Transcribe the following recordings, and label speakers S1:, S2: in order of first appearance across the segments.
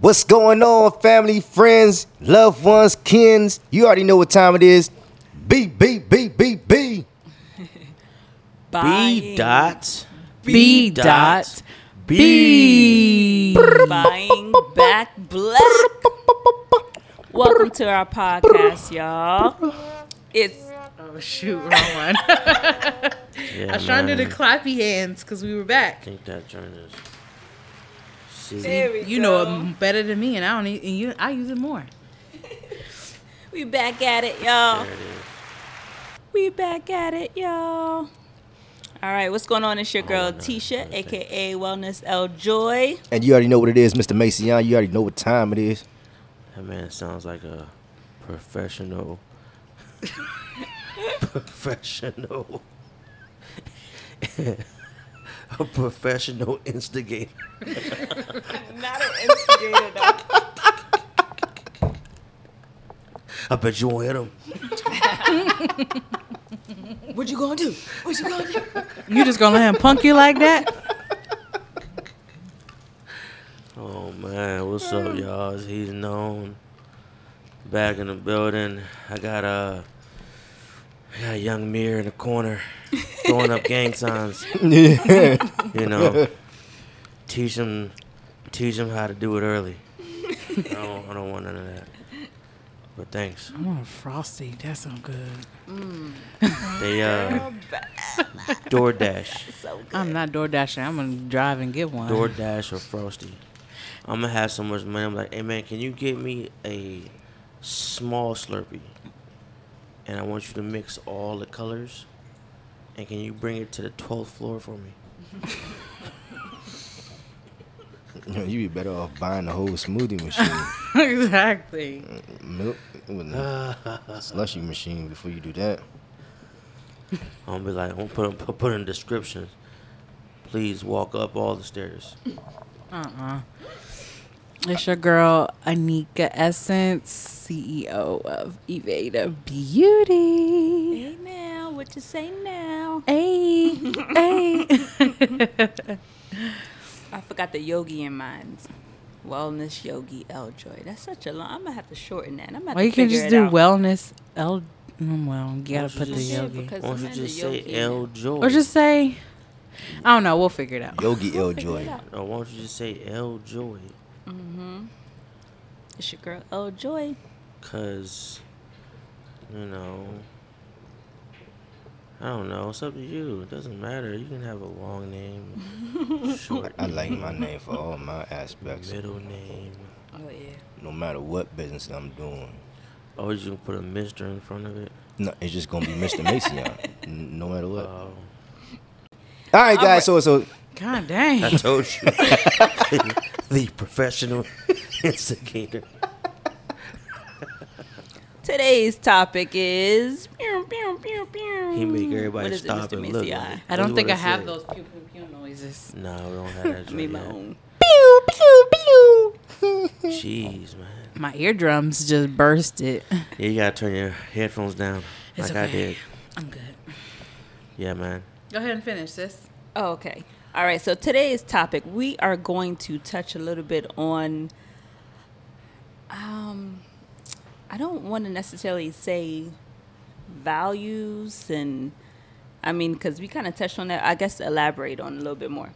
S1: What's going on, family, friends, loved ones, kins? You already know what time it is. B, B, B, B, B.
S2: B dot
S3: B dot B.
S2: buying back black. Welcome to our podcast, y'all. It's
S3: Oh shoot, wrong one.
S4: Yeah,
S3: I was trying to do the clappy hands because we were back.
S4: I think that joint is. See,
S2: there we
S3: You
S2: go.
S3: know it better than me, and I don't. e- And you, I use it more.
S2: we back at it, y'all.
S4: there it is.
S2: We back at it, y'all. All right, what's going on? It's your oh, girl
S4: no,
S2: Tisha,
S4: no,
S2: aka Wellness L Joy.
S1: And you already know what it is, Mr. Mason. You already know what time it is.
S4: That man sounds like a professional. professional. a professional instigator.
S2: Not an instigator, though.
S4: I bet you won't hit him.
S2: What you gonna do? What you gonna do?
S3: You just gonna let him punk you like that?
S4: Oh man, what's up, y'all? He's known. Back in the building. I got uh, I got young Mir in the corner, throwing up gang signs. You know, teach them, teach them how to do it early. I don't, I don't want none of that. But thanks.
S3: I want a frosty. That sounds good.
S4: They uh, DoorDash,
S2: So good.
S3: I'm not door dashing. I'm gonna drive and get one.
S4: DoorDash or Frosty. I'm gonna have so much money. I'm like, hey man, can you get me a small Slurpee? And I want you to mix all the colors. And can you bring it to the 12th floor for me?
S1: You know, you be better off buying the whole smoothie machine,
S3: exactly.
S1: milk, with a slushy machine before you do that.
S4: I'm gonna be like, I'm gonna put put, put in the description. Please walk up all the stairs.
S3: Uh-uh. It's your girl Anika Essence, CEO of Evada Beauty.
S2: Hey now, what you say now?
S3: Hey, hey.
S2: I forgot the yogi in mind. Wellness Yogi L Joy. That's such a long. I'm gonna have to shorten that. I'm gonna have
S3: Well,
S2: to
S3: you can
S2: figure
S3: just do
S2: out.
S3: wellness. L. mm, Well, you gotta put the yogi.
S2: because
S4: Why don't you just say
S2: yogi-
S4: L Joy?
S3: Or just say, I don't know. We'll figure it out.
S1: Yogi L
S2: Figure
S1: Joy.
S4: Or why don't you just say L Joy?
S2: It's your girl Oh Joy.
S4: Cause, you know, I don't know. It's up to you. It doesn't matter. You can have a long name, short
S1: I like my name for all my aspects,
S4: middle name.
S2: Oh yeah.
S1: no matter what business I'm doing.
S4: Or you can put a Mister in front of it.
S1: No, it's just gonna be Mr. Mason, n- no matter what.
S4: Oh,
S1: All right, guys. So, so
S3: God dang.
S4: I told you, the professional instigator.
S2: Today's topic is. Pew, pew, pew, pew.
S4: He make everybody
S2: What is it,
S4: stop
S2: Mr.
S4: and look.
S2: Macy? I-
S3: I don't think I have
S4: said.
S3: those pew pew pew noises.
S4: No, we don't have that.
S2: I
S4: joint
S2: made my
S4: yet.
S2: own.
S4: Jeez, man.
S3: My eardrums just bursted.
S4: Yeah, you gotta turn your headphones down,
S3: It's
S4: like I
S3: okay.
S4: did.
S3: I'm good.
S4: Yeah, man.
S3: Go ahead and finish this.
S2: Oh, okay. All right. So today's topic, we are going to touch a little bit on. Um, I don't want to necessarily say values, and I mean, because we kind of touched on that. I guess elaborate on a little bit more.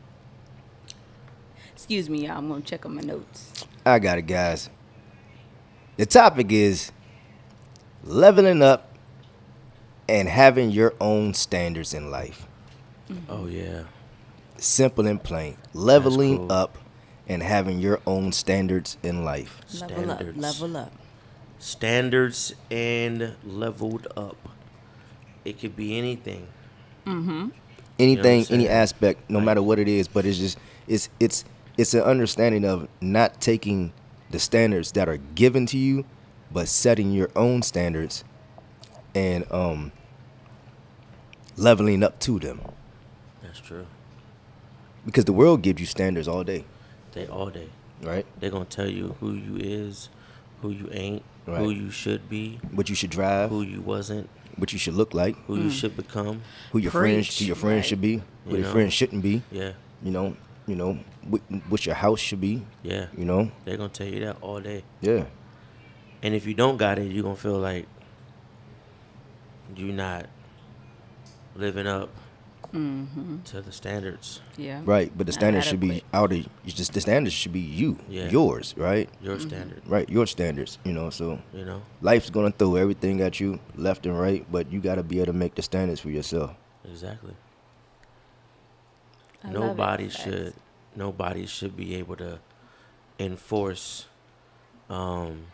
S2: Excuse me, y'all. I'm gonna check on my notes.
S1: I got it, guys. The topic is leveling up and having your own standards in life.
S4: Oh yeah.
S1: Simple and plain. Leveling
S4: cool.
S1: up and having your own standards in life.
S2: Level up.
S4: Standards.
S2: Level up.
S4: Standards and leveled up. It could be anything. Mm-hmm.
S1: Anything, any aspect, no
S4: Like-
S1: matter what it is, but it's just it's it's it's an understanding of not taking the standards that are given to you, but setting your own standards and um leveling up to them.
S4: That's true.
S1: Because the world gives you standards all day,
S4: They all day.
S1: right?
S4: They're gonna tell you who you is, who you ain't, who you should be,
S1: What you should drive,
S4: who you wasn't,
S1: what you should look like,
S4: who you hmm. should become.
S1: who your friends, who your friends
S2: Right.
S1: should be, who
S4: You
S1: your
S4: know?
S1: friends shouldn't be.
S4: Yeah.
S1: You know, you know, what, what your house should be.
S4: Yeah.
S1: You know,
S4: They're gonna tell you that all day.
S1: yeah,
S4: And if you don't got it, you're gonna feel like you're not living up to the standards.
S2: Yeah.
S1: right. But the
S2: Not
S1: standards should be
S2: adequate.
S1: out of. Just the standards should be you,
S4: Yeah.
S1: yours, right?
S4: Your standard.
S1: Right, your standards. You know, so
S4: You know?
S1: life's gonna throw everything at you, left and right, but you gotta be able to make the standards for yourself.
S4: Exactly.
S2: I love it.
S4: nobody
S2: Facts.
S4: should nobody should be able to enforce um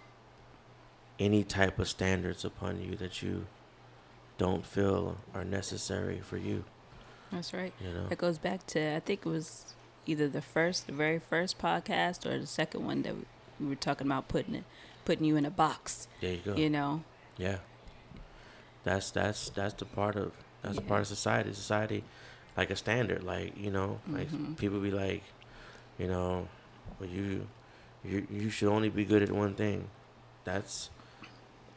S4: any type of standards upon you that you don't feel are necessary for you
S2: That's right.
S4: you know
S2: That goes back to I think it was either the first, the very first podcast, or the second one that we- we were talking about putting it, putting you in a box.
S4: there you go
S2: You know.
S4: yeah that's that's that's the part of that's a
S2: Yeah.
S4: part of society society like a standard like you know like
S2: Mhm.
S4: people be like you know well you you you should only be good at one thing that's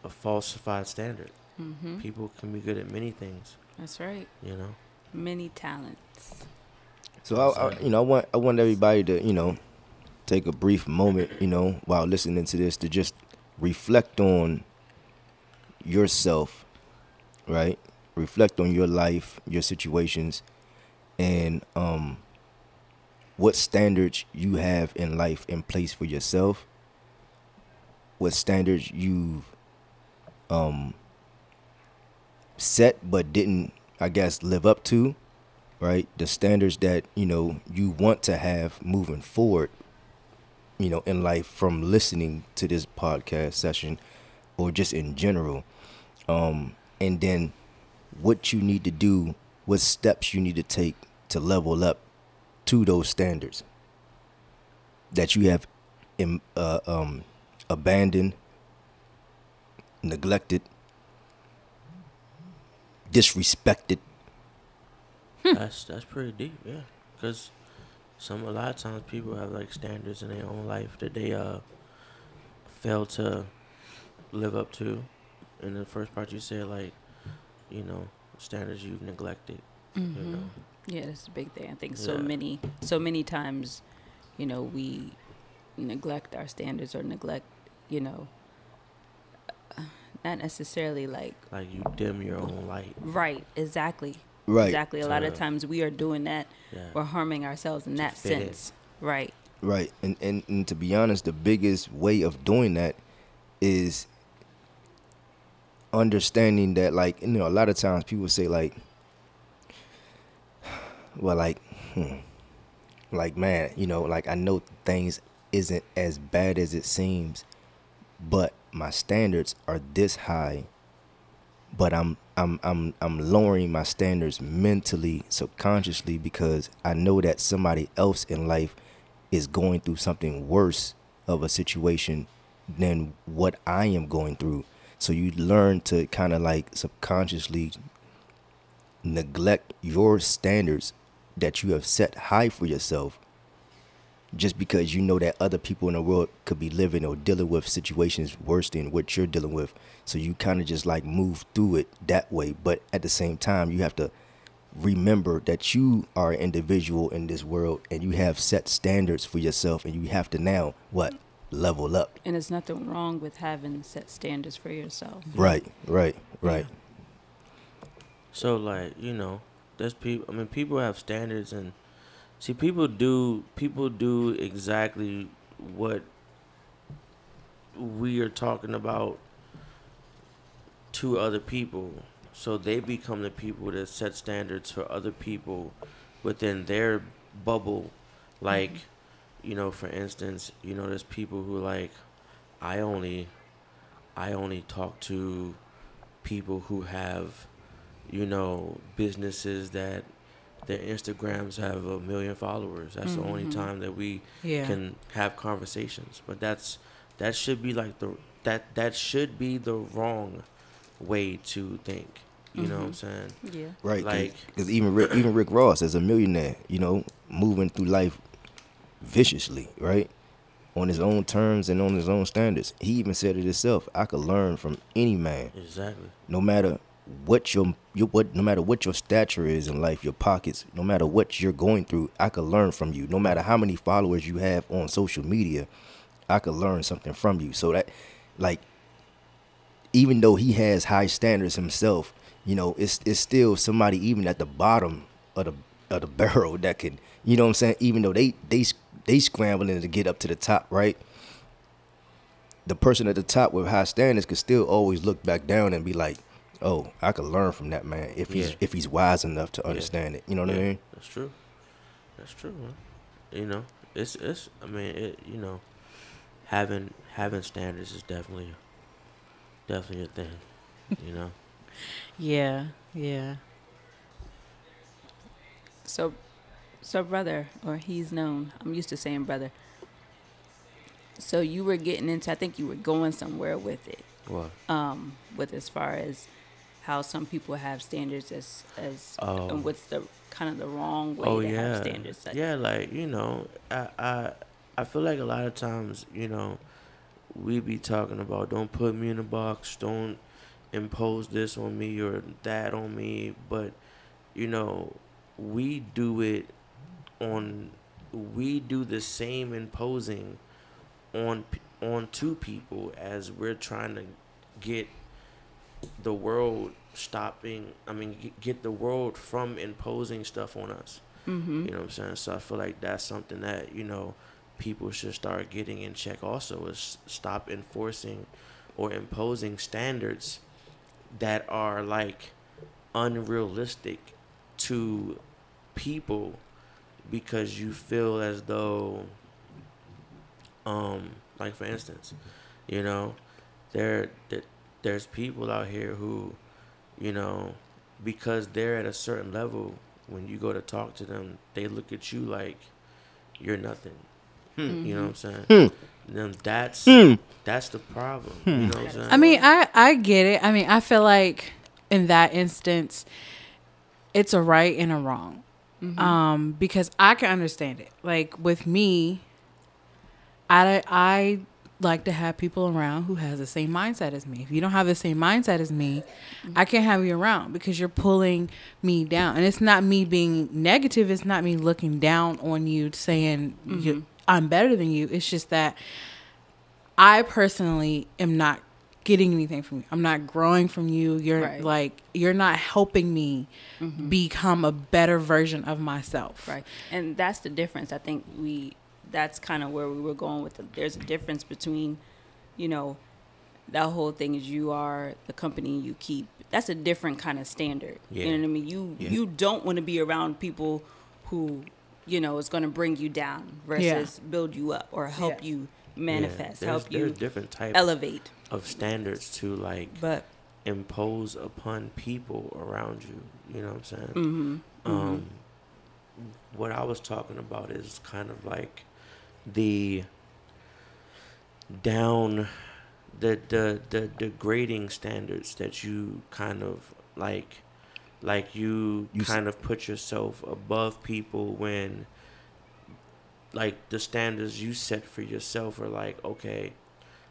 S4: a falsified standard
S2: hmm
S4: people can be good at many things
S2: That's right.
S4: you know
S2: Many talents.
S1: So I, I, you know, I want I want everybody to you know take a brief moment, you know, while listening to this to just reflect on yourself, right? Reflect on your life, your situations, and um, what standards you have in life in place for yourself. What standards you've um, set but didn't, I guess, live up to right? The standards that, you know, you want to have moving forward, you know, in life from listening to this podcast session or just in general. Um, and then what you need to do, what steps you need to take to level up to those standards that you have uh, um, abandoned, neglected, disrespected.
S4: that's that's pretty deep yeah. Because some a lot of times people have like standards in their own life that they uh fail to live up to. In the first part you said like you know standards you've neglected you know.
S2: Yeah, that's a big thing. I think so many, so many times, you know, we neglect our standards or neglect, you know, not necessarily like
S4: like you dim your own light
S2: right, exactly,
S1: Right.
S2: exactly. A lot of times we are doing that.
S4: yeah
S2: We're harming ourselves in that
S4: fit in.
S2: sense, right?
S1: Right. And, and and to be honest, the biggest way of doing that is understanding that like you know, a lot of times people say like well like hmm, like man, you know, like I know things isn't as bad as it seems, but my standards are this high but I'm I'm I'm I'm lowering my standards mentally, subconsciously because I know that somebody else in life is going through something worse of a situation than what I am going through. So you learn to kind of like subconsciously neglect your standards that you have set high for yourself just because you know that other people in the world could be living or dealing with situations worse than what you're dealing with. So you kind of just like move through it that way. But at the same time, you have to remember that you are an individual in this world and you have set standards for yourself and you have to now what level up.
S2: And there's nothing wrong with having set standards for yourself.
S1: Right, right, right.
S4: So like you know, there's people. I mean, people have standards, and see, people do people do exactly what we are talking about to other people. So they become the people that set standards for other people within their bubble. Like, mm-hmm. you know, for instance, you know, there's people who like, I only, I only talk to people who have you know, businesses that their Instagrams have a million followers. That's the only
S2: Mhm.
S4: time that we
S3: Yeah.
S4: can have conversations. But that's that should be like the that that should be the wrong way to think. You know what I'm saying?
S2: Yeah.
S1: Right,
S4: Like-
S1: because even Rick, even Rick Ross, as a millionaire, you know, moving through life viciously, right, on his own terms and on his own standards. He even said it himself. I could learn from any man,
S4: Exactly.
S1: no matter what your your what no matter what your stature is in life, your pockets, no matter what you're going through, I could learn from you. No matter how many followers you have on social media, I could learn something from you. So that like even though he has high standards himself, you know, it's it's still somebody even at the bottom of the of the barrel that can, you know what I'm saying? Even though they they they scrambling to get up to the top, right? The person at the top with high standards could still always look back down and be like, "Oh, I could learn from that man if he's
S4: Yeah.
S1: if he's wise enough to understand it." You know what I mean?
S4: That's true. That's true, man. You know, it's it's. I mean, it. You know, having having standards is definitely definitely a thing. You know.
S3: Yeah, yeah.
S2: So, so brother, or he's known. I'm used to saying brother. So you were getting into. I think you were going somewhere with it.
S4: What?
S2: Um, with as far as how some people have standards as as
S4: Oh.
S2: and what's the kind of the wrong way
S4: oh
S2: to
S4: yeah.
S2: have standards. Like,
S4: yeah, like you know, I I I feel like a lot of times, you know, we be talking about don't put me in a box, don't impose this on me or that on me, but you know, we do it on we do the same imposing on on two people as we're trying to get the world stopping i mean get the world from imposing stuff on us
S2: Mm-hmm.
S4: you know what i'm saying so i feel like that's something that you know people should start getting in check also is stop enforcing or imposing standards that are like unrealistic to people because you feel as though um like for instance you know there there- there's people out here who you know because they're at a certain level when you go to talk to them they look at you like you're nothing. Hmm, you know what i'm saying? Hmm. Then that's hmm. that's the problem you know what i'm saying?
S3: I mean, I I get it. I mean, I feel like in that instance, it's a right and a wrong, mm-hmm. um, because I can understand it. Like with me, I I like to have people around who has the same mindset as me. If you don't have the same mindset as me, I can't have you around because you're pulling me down. And it's not me being negative. It's not me looking down on you, saying mm-hmm. you, I'm better than you. It's just that I personally am not getting anything from you. I'm not growing from you. You're
S2: Right.
S3: like you're not helping me mm-hmm. become a better version of myself.
S2: Right. And that's the difference. I think we that's kind of where we were going with it. There's a difference between, you know, that whole thing is you are the company you keep. That's a different kind of standard.
S4: Yeah.
S2: You know what I mean? You
S1: Yeah.
S2: you don't want to be around people who, you know, is going to bring you down versus build you up or help
S3: Yeah.
S2: you manifest,
S4: there's,
S2: help
S4: there's
S2: you
S4: different types
S2: elevate.
S4: of standards to like
S2: But
S4: impose upon people around you. You know what I'm saying?
S2: mm-hmm,
S4: Um, what I was talking about is kind of like the down, the the the degrading standards that you kind of like, like you,
S1: You s-
S4: kind of put yourself above people when, like the standards you set for yourself are like okay,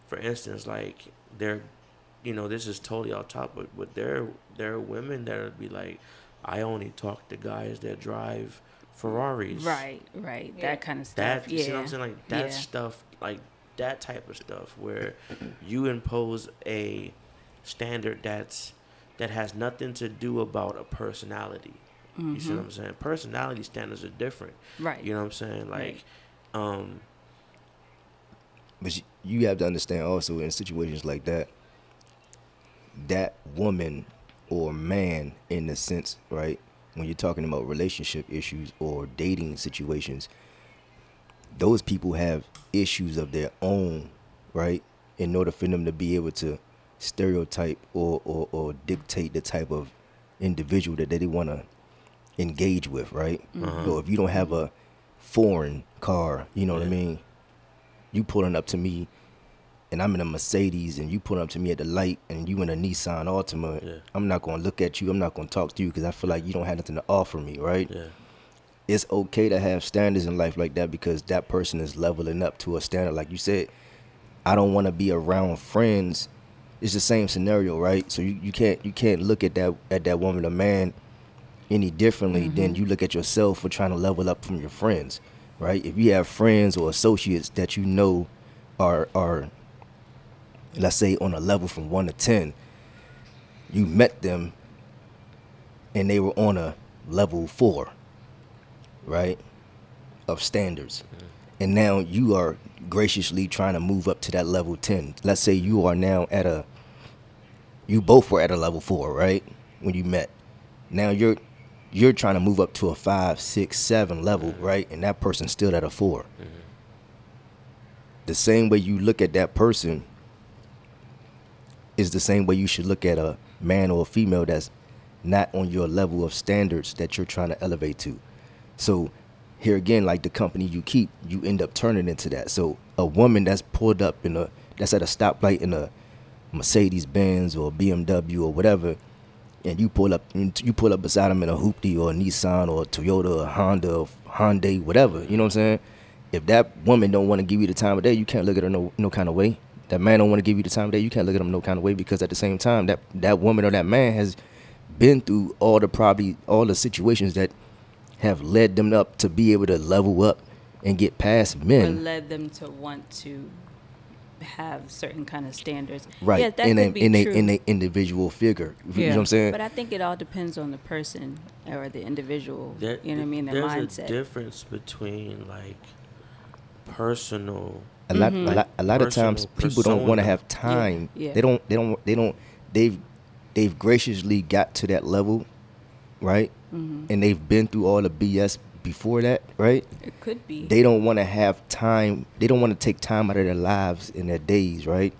S4: for instance, like they're, you know, this is totally off top, but but there there are women that would be like, I only talk to guys that drive Ferraris.
S2: right, right,
S3: Yeah.
S2: that kind of stuff.
S4: That you
S2: yeah.
S4: see what I'm saying? Like that
S2: Yeah.
S4: stuff, like that type of stuff, where you impose a standard that's that has nothing to do about a personality. You see what I'm saying? Personality standards are different.
S2: Mm-hmm. Right.
S4: You know what I'm saying? Like, um,
S1: But you- you have to understand also in situations like that, that woman or man, in the sense, right, when you're talking about relationship issues or dating situations, those people have issues of their own, right, in order for them to be able to stereotype or, or, or dictate the type of individual that they want to engage with, right? Mm-hmm. So if you don't have a foreign car, you know what I mean? You pulling up to me and I'm in a Mercedes and you pulling up to me at the light and you in a Nissan Altima,
S4: Yeah.
S1: I'm not going to look at you. I'm not going to talk to you because I feel like you don't have nothing to offer me, right?
S4: yeah,
S1: It's okay to have standards in life like that because that person is leveling up to a standard. Like you said, I don't want to be around friends it's the same scenario, right? So you, you can't you can't look at that at that woman or man any differently mm-hmm. than you look at yourself for trying to level up from your friends, right? If you have friends or associates that you know are are let's say on a level from one to ten, you met them and they were on a level four, right? Of standards. And now you are graciously trying to move up to that level 10. Let's say you are now at a, you both were at a level four, right? When you met. Now you're, you're trying to move up to a five, six, seven level, right? And that person's still at a 4 mm-hmm. The same way you look at that person is the same way you should look at a man or a female that's not on your level of standards that you're trying to elevate to. So here again, like the company you keep, you end up turning into that. So a woman that's pulled up in a that's at a stoplight in a Mercedes Benz or BMW or whatever, and you pull up you pull up beside them in a hoopty or a Nissan or a Toyota or Honda or Hyundai, whatever. You know what I'm saying? If that woman don't want to give you the time of day, you can't look at her no no kind of way. That man don't want to give you the time of day, you can't look at him no kind of way because at the same time that that woman or that man has been through all the probably all the situations that have led them up to be able to level up and get past
S2: Or
S1: men.
S2: led them to want to have certain kind of standards.
S1: Right.
S2: Yeah, that
S1: in
S2: could
S1: a
S2: be
S1: in a in a individual figure. You know
S3: Yeah.
S1: what I'm saying?
S2: But I think it all depends on the person or the individual.
S4: There-
S2: you know what I mean? Their
S4: there's
S2: mindset.
S4: a difference between like personal.
S1: A lot,
S2: Mm-hmm.
S1: a lot, a lot of times
S4: Personal
S1: people don't want to have time.
S2: yeah.
S1: They don't. They don't. They don't. They've they've graciously got to that level, right?
S2: Mm-hmm.
S1: And they've been through all the BS before that, right?
S2: it could be.
S1: They don't want to have time. They don't want to take time out of their lives and their days, right?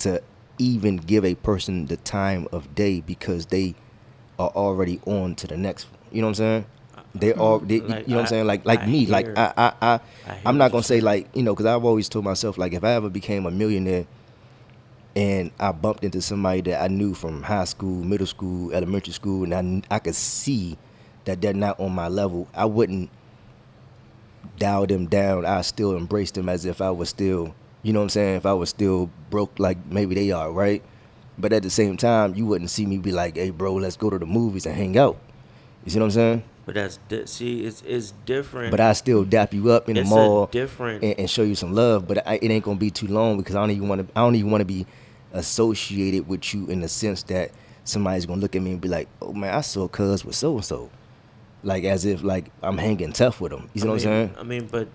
S1: To even give a person the time of day because they are already on to the next. You know what I'm saying? They mm-hmm. all, they,
S4: Like,
S1: you know what I'm saying? Like, like
S4: I
S1: me, like
S4: hear-
S1: I, I, I,
S4: I,
S1: I
S4: am
S1: not gonna say like, you know, because I've always told myself like, if I ever became a millionaire, and I bumped into somebody that I knew from high school, middle school, elementary school, and I, I could see that they're not on my level, I wouldn't dial them down. I still embrace them as if I was still, you know what I'm saying? If I was still broke, like maybe they are, right? But at the same time, you wouldn't see me be like, "Hey, bro, let's go to the movies and hang out." You see what I'm saying?
S4: But that's di- see, it's it's different.
S1: But I still dap you up in the mall
S4: different-
S1: and, and show you some love. But I, it ain't gonna be too long because I don't even want to. I don't even want to be associated with you in the sense that somebody's gonna look at me and be like, "Oh man, I saw Cuz with so and so," like as if like I'm hanging tough with them. You
S4: I
S1: what
S4: mean,
S1: I'm saying?
S4: I mean, but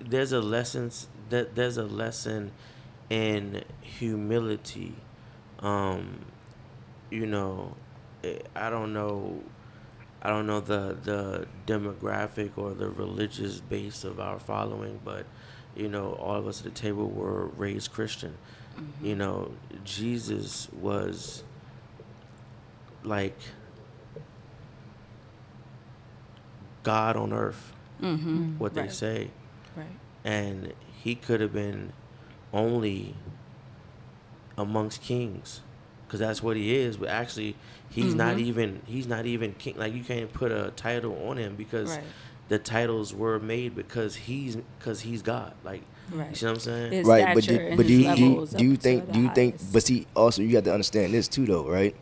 S4: there's a lesson that there's a lesson in humility. Um, you know, eh, I don't know, I don't know the the demographic or the religious base of our following, but you know, all of us at the table were raised Christian. You know, Jesus was like God on earth,
S2: mm-hmm.
S4: what they
S2: Right.
S4: say
S2: Right.
S4: and he could have been only amongst kings because that's what he is but actually he's not
S2: Mhm.
S4: even he's not even king like you can't put a title on him because
S2: Right.
S4: the titles were made because he's because he's god like
S2: Right.
S4: you see what i'm saying
S2: His
S1: right, but
S2: stature
S1: do, but do you, do you, do you think do you think? But see, also you have to understand this too, though, right?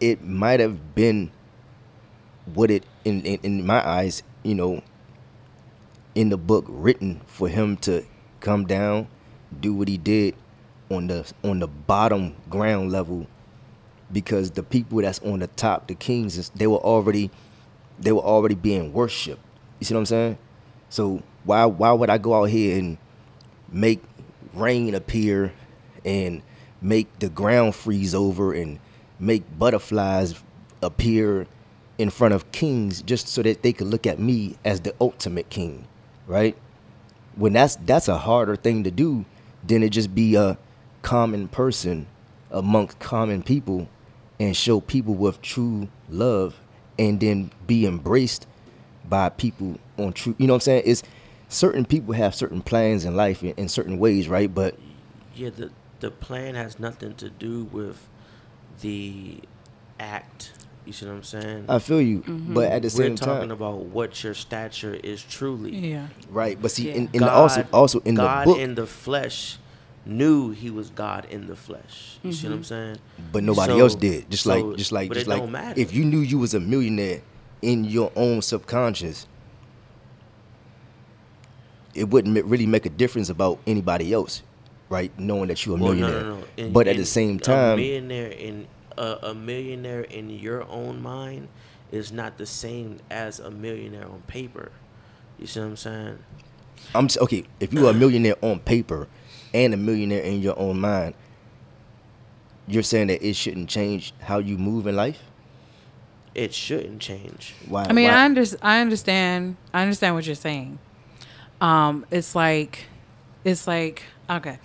S1: It might have been what it in, in in my eyes, you know, in the book written for him to come down, do what he did on the on the bottom ground level, because the people that's on the top, the kings, they were already they were already being worshipped. You see what I'm saying? So why why would I go out here and make rain appear and make the ground freeze over and make butterflies appear in front of kings just so that they could look at me as the ultimate king, right? When that's that's a harder thing to do than it just be a common person amongst common people and show people with true love and then be embraced by people on true you know what I'm saying? It's certain people have certain plans in life in, in certain ways, right? But
S4: yeah the the plan has nothing to do with the act you see what i'm saying
S1: I feel you. Mm-hmm. But at the same time we're
S4: talking
S1: time,
S4: about what your stature is truly
S3: Yeah.
S1: right? But see, in,
S2: Yeah.
S1: in the, also also in
S4: God
S1: the book,
S4: in the flesh knew he was God in the flesh. You see what I'm mm-hmm. saying?
S1: But nobody
S4: So-
S1: else did. Just
S4: so-
S1: like, just like,
S4: but
S1: just
S4: it
S1: like,
S4: don't matter.
S1: if you knew you was a millionaire in your own subconscious, it wouldn't really make a difference about anybody else, right? Knowing that you're a
S4: Well,
S1: millionaire.
S4: no, no, no. In-
S1: but at
S4: in-
S1: the same
S4: a
S1: time,
S4: millionaire in a, a millionaire in your own mind is not the same as a millionaire on paper. You see what I'm saying?
S1: I'm okay. If you are a millionaire on paper and a millionaire in your own mind, you're saying that it shouldn't change how you move in life.
S4: It shouldn't change.
S1: Why?
S3: I mean,
S1: why?
S3: I, under, I understand. I understand what you're saying. Um, it's like, it's like okay.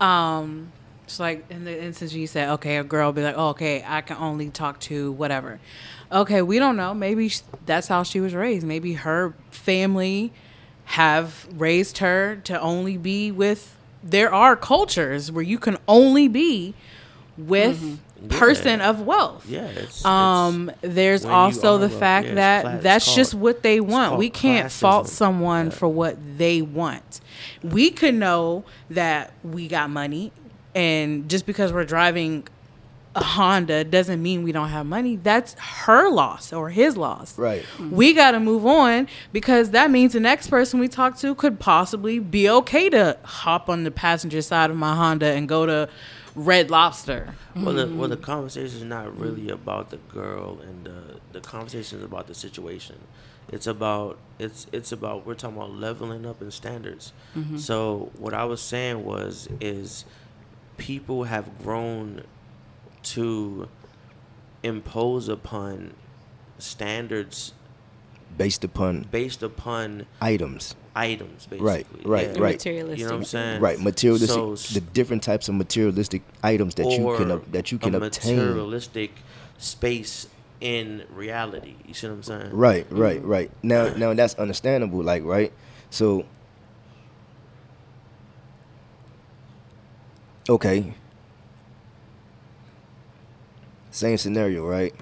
S3: Um, it's like in the instance you said, okay, a girl be like, oh, okay, I can only talk to whatever. Okay, we don't know. Maybe sh- that's how she was raised. Maybe her family have raised her to only be with. There are cultures where you can only be with person
S4: Yeah.
S3: of wealth.
S4: Yeah. It's,
S3: Um, there's also the fact
S4: yeah,
S3: that
S4: class-
S3: that's just what they want. We can't fault someone
S4: Yeah.
S3: for what they want. We could know that we got money, and just because we're driving a Honda doesn't mean we don't have money. That's her loss or his loss.
S1: Right.
S3: We got to move on because that means the next person we talk to could possibly be okay to hop on the passenger side of my Honda and go to Red Lobster.
S4: Well, the, well, the conversation is not really about the girl, and the the conversation is about the situation. It's about it's it's about we're talking about leveling up in standards. Mm-hmm. So what I was saying was is people have grown to impose upon standards
S1: based upon
S4: based upon
S1: items.
S4: items, basically.
S1: Right, right,
S4: Yeah.
S1: right.
S2: Materialistic.
S4: You know what I'm saying?
S1: Right, materialistic.
S4: So,
S1: the different types of materialistic items that you can
S4: or
S1: that you can
S4: a
S1: obtain.
S4: materialistic space in reality. You see what I'm saying?
S1: Right, right, mm-hmm. right. Now, now that's understandable. Like, right. So, okay. Same scenario, right?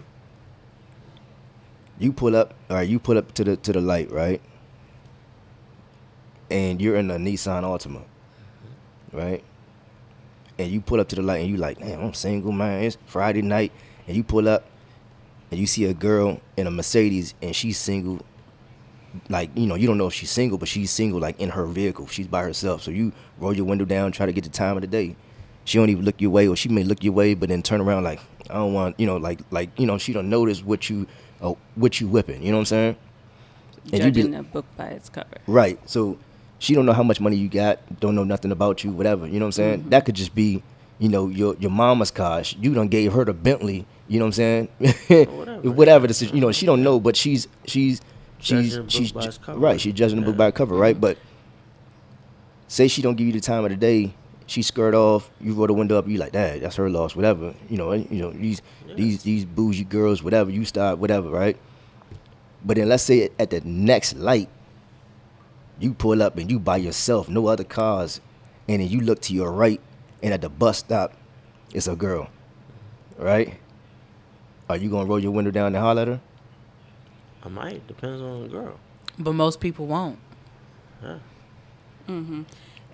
S1: You pull up, all right. You pull up to the to the light, right? And you're in a Nissan Altima, right? And you pull up to the light, and you like, damn, I'm single, man. It's Friday night, and you pull up, and you see a girl in a Mercedes and she's single, like you know you don't know if she's single, but she's single like in her vehicle. She's by herself. So you roll your window down, try to get the time of the day. She don't even look your way, or she may look your way, but then turn around like I don't want you know like like you know she don't notice what you uh, what you whipping. You know what I'm saying? And you be-
S2: Judging a book by its cover.
S1: Right. So she don't know how much money you got, don't know nothing about you, whatever. You know what I'm saying? That could just be, you know, your your mama's car. Sh- You done gave her the Bentley. You know what I'm saying?
S4: whatever.
S1: whatever the you know, she don't know, but she's she's she's
S4: Judging book
S1: she's
S4: by its cover.
S1: right. She's judging the book by the cover, right? But say she don't give you the time of the day. She skirt off. You roll the window up. You like that? That's her loss. Whatever. You know. You know these these these bougie girls. Whatever. You start. Whatever. Right. But then let's say at the next light, you pull up and you by yourself, no other cars, and then you look to your right, and at the bus stop, it's a girl, right? Are you gonna roll your window down and holler at her?
S4: I might. Depends on the girl.
S3: But most people won't.
S4: Yeah. Mm-hmm.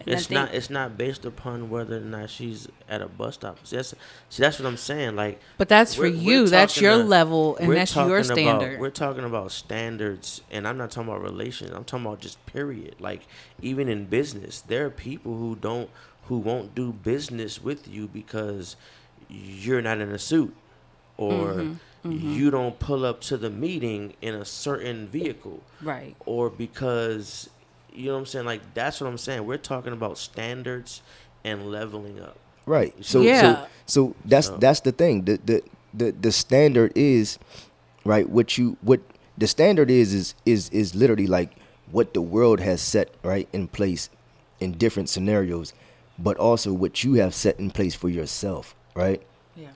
S2: And
S4: It's not. It's not based upon whether or not she's at a bus stop. See, that's see. That's what I'm saying. Like,
S3: But that's for you. That's your
S4: a-
S3: level, and that's your standard.
S4: About, we're talking about standards, and I'm not talking about relations. I'm talking about just period. Like, even in business, there are people who don't, who won't do business with you because you're not in a suit, or
S3: Mm-hmm,
S4: you don't pull up to the meeting in a certain vehicle
S2: Right.
S4: or because you know what I'm saying. Like that's what I'm saying. We're talking about standards and leveling up.
S1: Right. So
S3: Yeah.
S1: so so that's
S4: So-
S1: that's the thing. The the the the standard is right what you what the standard is is is is literally like what the world has set right in place in different scenarios, but also what you have set in place for yourself, right?
S3: yeah.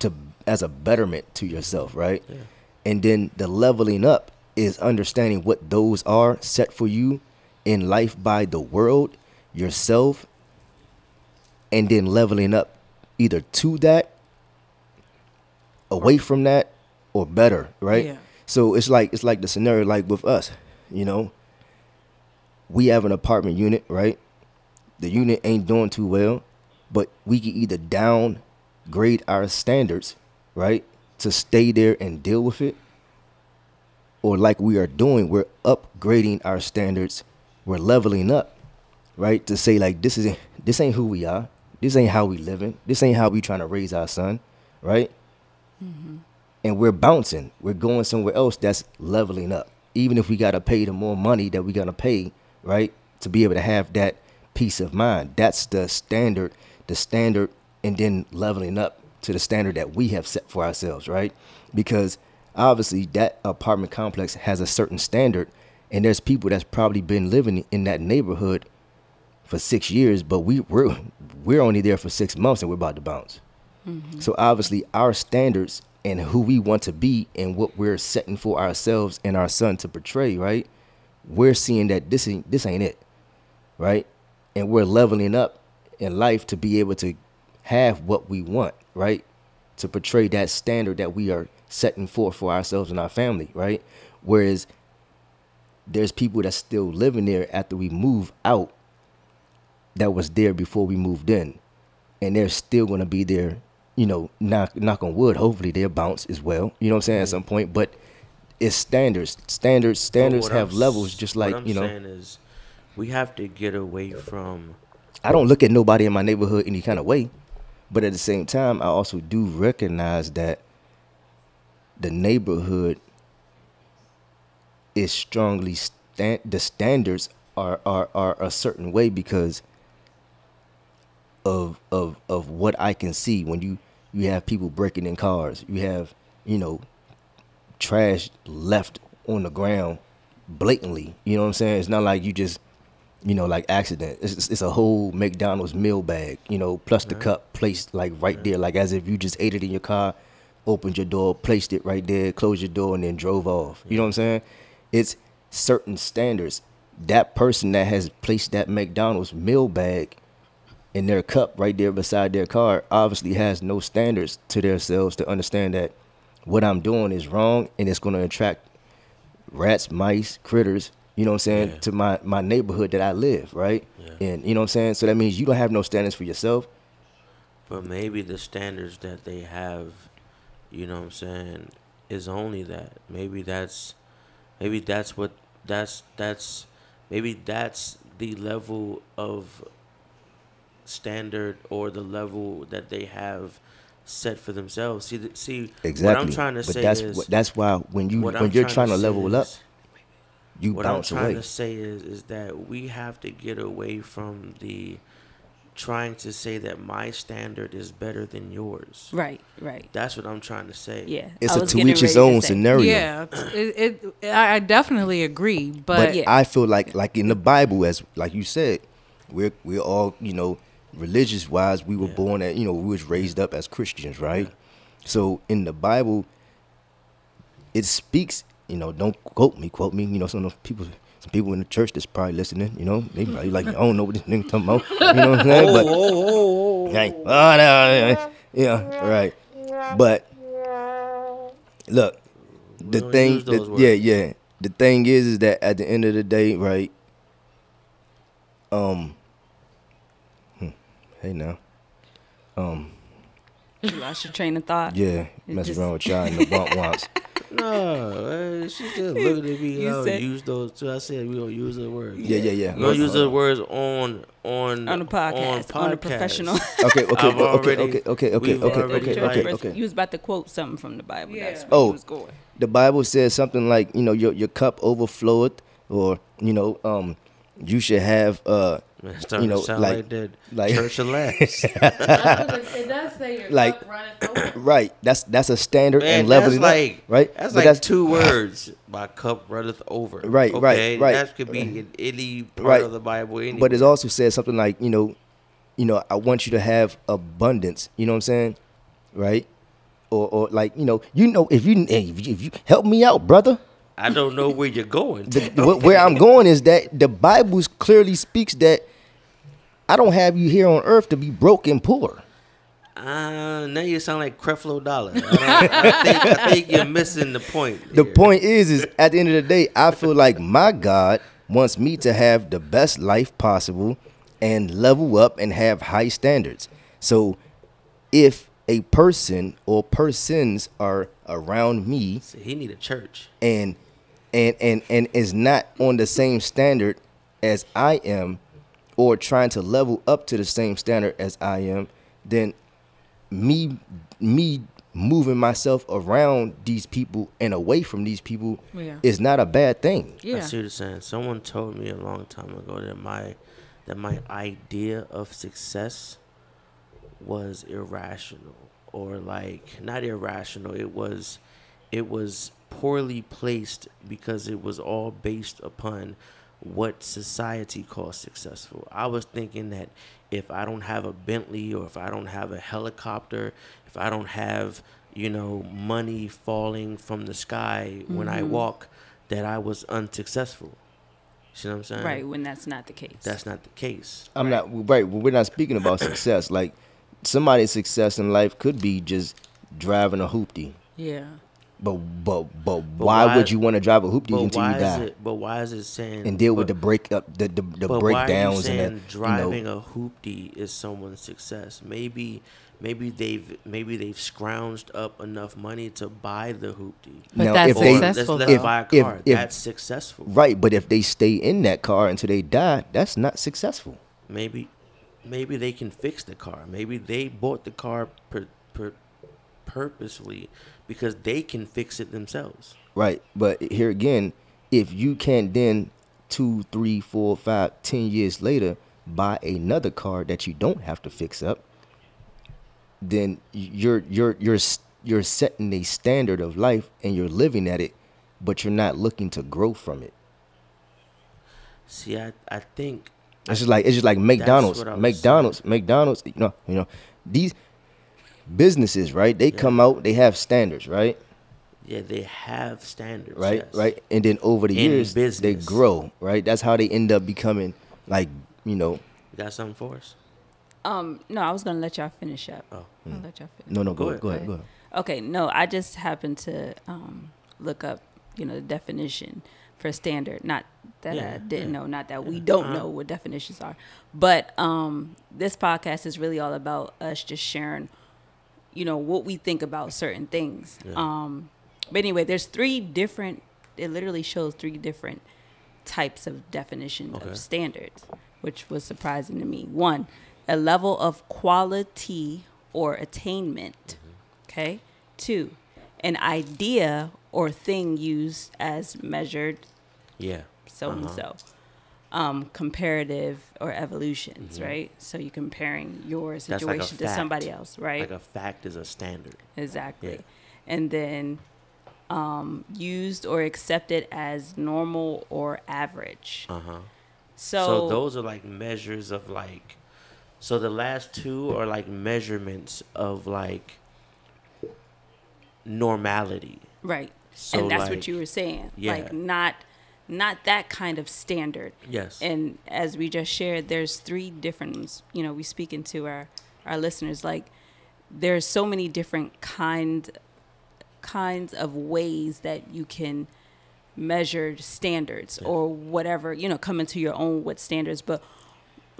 S1: To as a betterment to yourself, right?
S4: Yeah.
S1: And then the leveling up is understanding what those are set for you in life by the world, yourself, and then leveling up either to that, away from that, or better, right?
S3: Yeah.
S1: So it's like it's like the scenario like with us, you know. We have an apartment unit, right? The unit ain't doing too well. but we can either downgrade our standards, right, to stay there and deal with it, or like we are doing, we're upgrading our standards, we're leveling up, right, to say like this is this ain't who we are, this ain't how we living, this ain't how we trying to raise our son, right, mm-hmm. and we're bouncing, we're going somewhere else that's leveling up, even if we gotta pay the more money that we gotta pay, right, to be able to have that peace of mind. That's the standard, the standard, and then leveling up to the standard that we have set for ourselves, right? Because obviously that apartment complex has a certain standard, and there's people that's probably been living in that neighborhood for six years, but we we're we're only there for six months and we're about to bounce. Mm-hmm. So obviously our standards and who we want to be and what we're setting for ourselves and our son to portray, right? We're seeing that this ain't this ain't it, right? And we're leveling up in life to be able to have what we want, right? To portray that standard that we are setting forth for ourselves and our family, right? Whereas there's people that's still living there after we move out that was there before we moved in. And they're still gonna be there, you know, knock knock on wood, hopefully they'll bounce as well. You know what I'm saying, at some point. But it's standards. Standards standards have
S4: I'm
S1: levels just like,
S4: what I'm
S1: you know.
S4: saying is, we have to get away from.
S1: I don't look at nobody in my neighborhood any kind of way. But at the same time, I also do recognize that the neighborhood is strongly stand the standards are, are are a certain way because of of of what I can see when you you have people breaking in cars, you have, you know, trash left on the ground blatantly. You know what I'm saying? It's not like you just you know, like accident. It's, it's- it's a whole McDonald's meal bag, you know, plus the cup placed like right there, like as if you just ate it in your car, opened your door, placed it right there, closed your door, and then drove off. You know what I'm saying? It's certain standards. That person that has placed that McDonald's meal bag in their cup right there beside their car obviously has no standards to themselves to understand that what I'm doing is wrong and it's going to attract rats, mice, critters, you know what I'm saying,
S4: Yeah.
S1: to my, my neighborhood that I live, right?
S4: Yeah.
S1: And you know what I'm saying? So that means you don't have no standards for yourself.
S4: But maybe the standards that they have, you know what I'm saying, is only that. Maybe that's maybe that's what that's that's maybe that's the level of standard or the level that they have set for themselves. See see
S1: Exactly.
S4: what I'm trying to
S1: but
S4: say
S1: that's
S4: is
S1: what, that's why when you when
S4: I'm
S1: you're trying to
S4: say
S1: level up,
S4: is-
S1: you
S4: what I'm trying
S1: away.
S4: to say is is that we have to get away from the trying to say that my standard is better than yours.
S2: Right, right.
S4: That's what I'm trying to say.
S2: Yeah.
S1: It's
S2: I
S1: a to each his own scenario.
S3: Yeah, it, it, I I definitely agree, but,
S1: But
S2: Yeah.
S1: I feel like like in the Bible, as like you said, we're we're all you know religious wise. We were
S4: Yeah.
S1: born at you know we was raised up as Christians, right? So in the Bible, it speaks. You know, don't quote me, quote me. You know, some of people, some people in the church that's probably listening. You know, they probably like I don't know what this nigga talking about. You know what I'm saying? But Hey, oh, no, yeah, right. But look, the thing, the, yeah, yeah. The thing is, is that at the end of the day, right? Um. hmm, Hey now. Um.
S2: You lost your train of thought.
S1: Yeah,
S2: It
S1: mess
S2: just-
S1: around with y'all in the bump once.
S4: No, man, she just looking at me.
S2: You
S4: You
S2: said-
S4: use those. Too. I said we don't use the words.
S1: Yeah, yeah, yeah.
S4: We don't use
S1: Hold
S4: the words on on
S2: On a podcast, on, a
S4: podcast.
S2: professional.
S1: Okay, okay,
S4: I've
S1: okay,
S4: already-
S1: okay, okay, okay,
S4: we've
S1: okay,
S4: already
S1: okay, okay, okay.
S2: You was about to quote something from the Bible. That's where
S1: Oh.
S2: was going.
S1: the Bible says something like, you know, your your cup overfloweth, or you know, um, you should have uh,
S4: Man, it's starting
S1: You know,
S4: to sound
S1: like-
S4: like, that
S1: like-
S4: church of last.
S3: it does say your
S1: Like-
S3: cup runneth over.
S1: right. That's that's a standard
S4: Man,
S1: and
S4: that's
S1: leveling
S4: like
S1: up, right?
S4: That's
S1: But
S4: like two words. My cup runneth over.
S1: Right, right,
S4: okay?
S1: right.
S4: That could be in any part
S1: Right.
S4: of the Bible. Anyway.
S1: But it also says something like, you know, you know, I want you to have abundance. You know what I'm saying? Right? Or, or like, you know, you know, if you if you, if you help me out, brother.
S4: I don't know where you're going.
S1: The, where I'm going is that the Bible clearly speaks that I don't have you here on earth to be broke and poor.
S4: Uh, now you sound like Creflo Dollar. I, I think, I think you're missing the point.
S1: The
S4: here.
S1: point is, is at the end of the day, I feel like my God wants me to have the best life possible and level up and have high standards. So if a person or persons are around me
S4: See, he need a church.
S1: and and and and is not on the same standard as I am or trying to level up to the same standard as I am, then me me moving myself around these people and away from these people
S3: Yeah.
S1: is not a bad thing.
S3: Yeah.
S4: I see what you're saying. Someone told me a long time ago that my that my idea of success was irrational or like not irrational. It was it was poorly placed because it was all based upon what society calls successful. I was thinking that if I don't have a Bentley or if I don't have a helicopter, if I don't have, you know, money falling from the sky when I mm-hmm. walk, that I was unsuccessful. See what I'm saying?
S2: Right, when that's not the case.
S4: That's not the case.
S1: I'm not right. We're not speaking about success. Like somebody's success in life could be just driving a hoopty.
S3: Yeah.
S1: But but but, why,
S4: why-
S1: would you want to drive a hoopty
S4: But
S1: until you die
S4: it? But why is it saying
S1: and deal with the break up the the, the
S4: But why are you
S1: breakdowns and
S4: saying
S1: the you
S4: driving
S1: know,
S4: a hoopty is someone's success? Maybe, maybe they've maybe they've scrounged up enough money to buy the hoopty.
S3: But
S1: Now,
S3: that's
S1: if they-
S4: Or let's,
S3: successful.
S4: let's
S1: if-
S4: buy a
S1: if- if-
S4: That's successful.
S1: right. But if they stay in that car until they die, that's not successful.
S4: Maybe, maybe they can fix the car. Maybe they bought the car per, per, purposely because they can fix it themselves.
S1: Right. But here again, if you can't then two, three, four, five, ten years later buy another car that you don't have to fix up, then you're you're you're you're setting a standard of life and you're living at it, but you're not looking to grow from it.
S4: See, I, I think
S1: It's just like it's just like McDonald's.
S4: what I was
S1: McDonald's, McDonald's. You know, you know, these businesses, right? They
S4: Yeah.
S1: come out, they have standards, right?
S4: yeah, they have standards.
S1: right
S4: yes.
S1: right and then over the
S4: In
S1: years they grow right that's how they end up becoming like you know
S4: You got something for us?
S2: um, no, I was gonna let y'all finish up.
S4: Oh.
S2: I'll let y'all finish.
S1: no no
S4: Go
S1: go,
S4: ahead.
S1: go ahead go ahead
S2: Okay, no, I just happened to um, look up, you know, the definition for standard. Not that
S4: Yeah,
S2: I didn't
S4: yeah.
S2: know, not that we don't
S4: Uh-huh.
S2: know what definitions are, but um, this podcast is really all about us just sharing, you know, what we think about certain things.
S4: Yeah.
S2: Um, but anyway, there's three different. It literally shows three different types of definition
S4: Okay.
S2: of standards, which was surprising to me. One, a level of quality or attainment. Okay. Two, an idea or thing used as measured
S4: Yeah.
S2: so and
S4: Uh-huh.
S2: so. Um, comparative or evolutions, right? So you're comparing your
S4: Mm-hmm.
S2: Situation
S4: like
S2: to
S4: fact.
S2: somebody else, right?
S4: Like a fact is a standard.
S2: Exactly.
S4: Yeah.
S2: And then um, used or accepted as normal or average.
S4: Uh huh.
S2: So,
S4: So, those are like measures of like. So the last two are like measurements of like normality.
S2: right.
S4: So
S2: and that's
S4: like,
S2: what you were saying.
S4: yeah.
S2: Like not not that kind of standard.
S4: Yes.
S2: And as we just shared, there's three different you know, we speaking to our our listeners like there's so many different kind kinds of ways that you can measure standards
S4: Yeah.
S2: or whatever, you know, come into your own with standards, but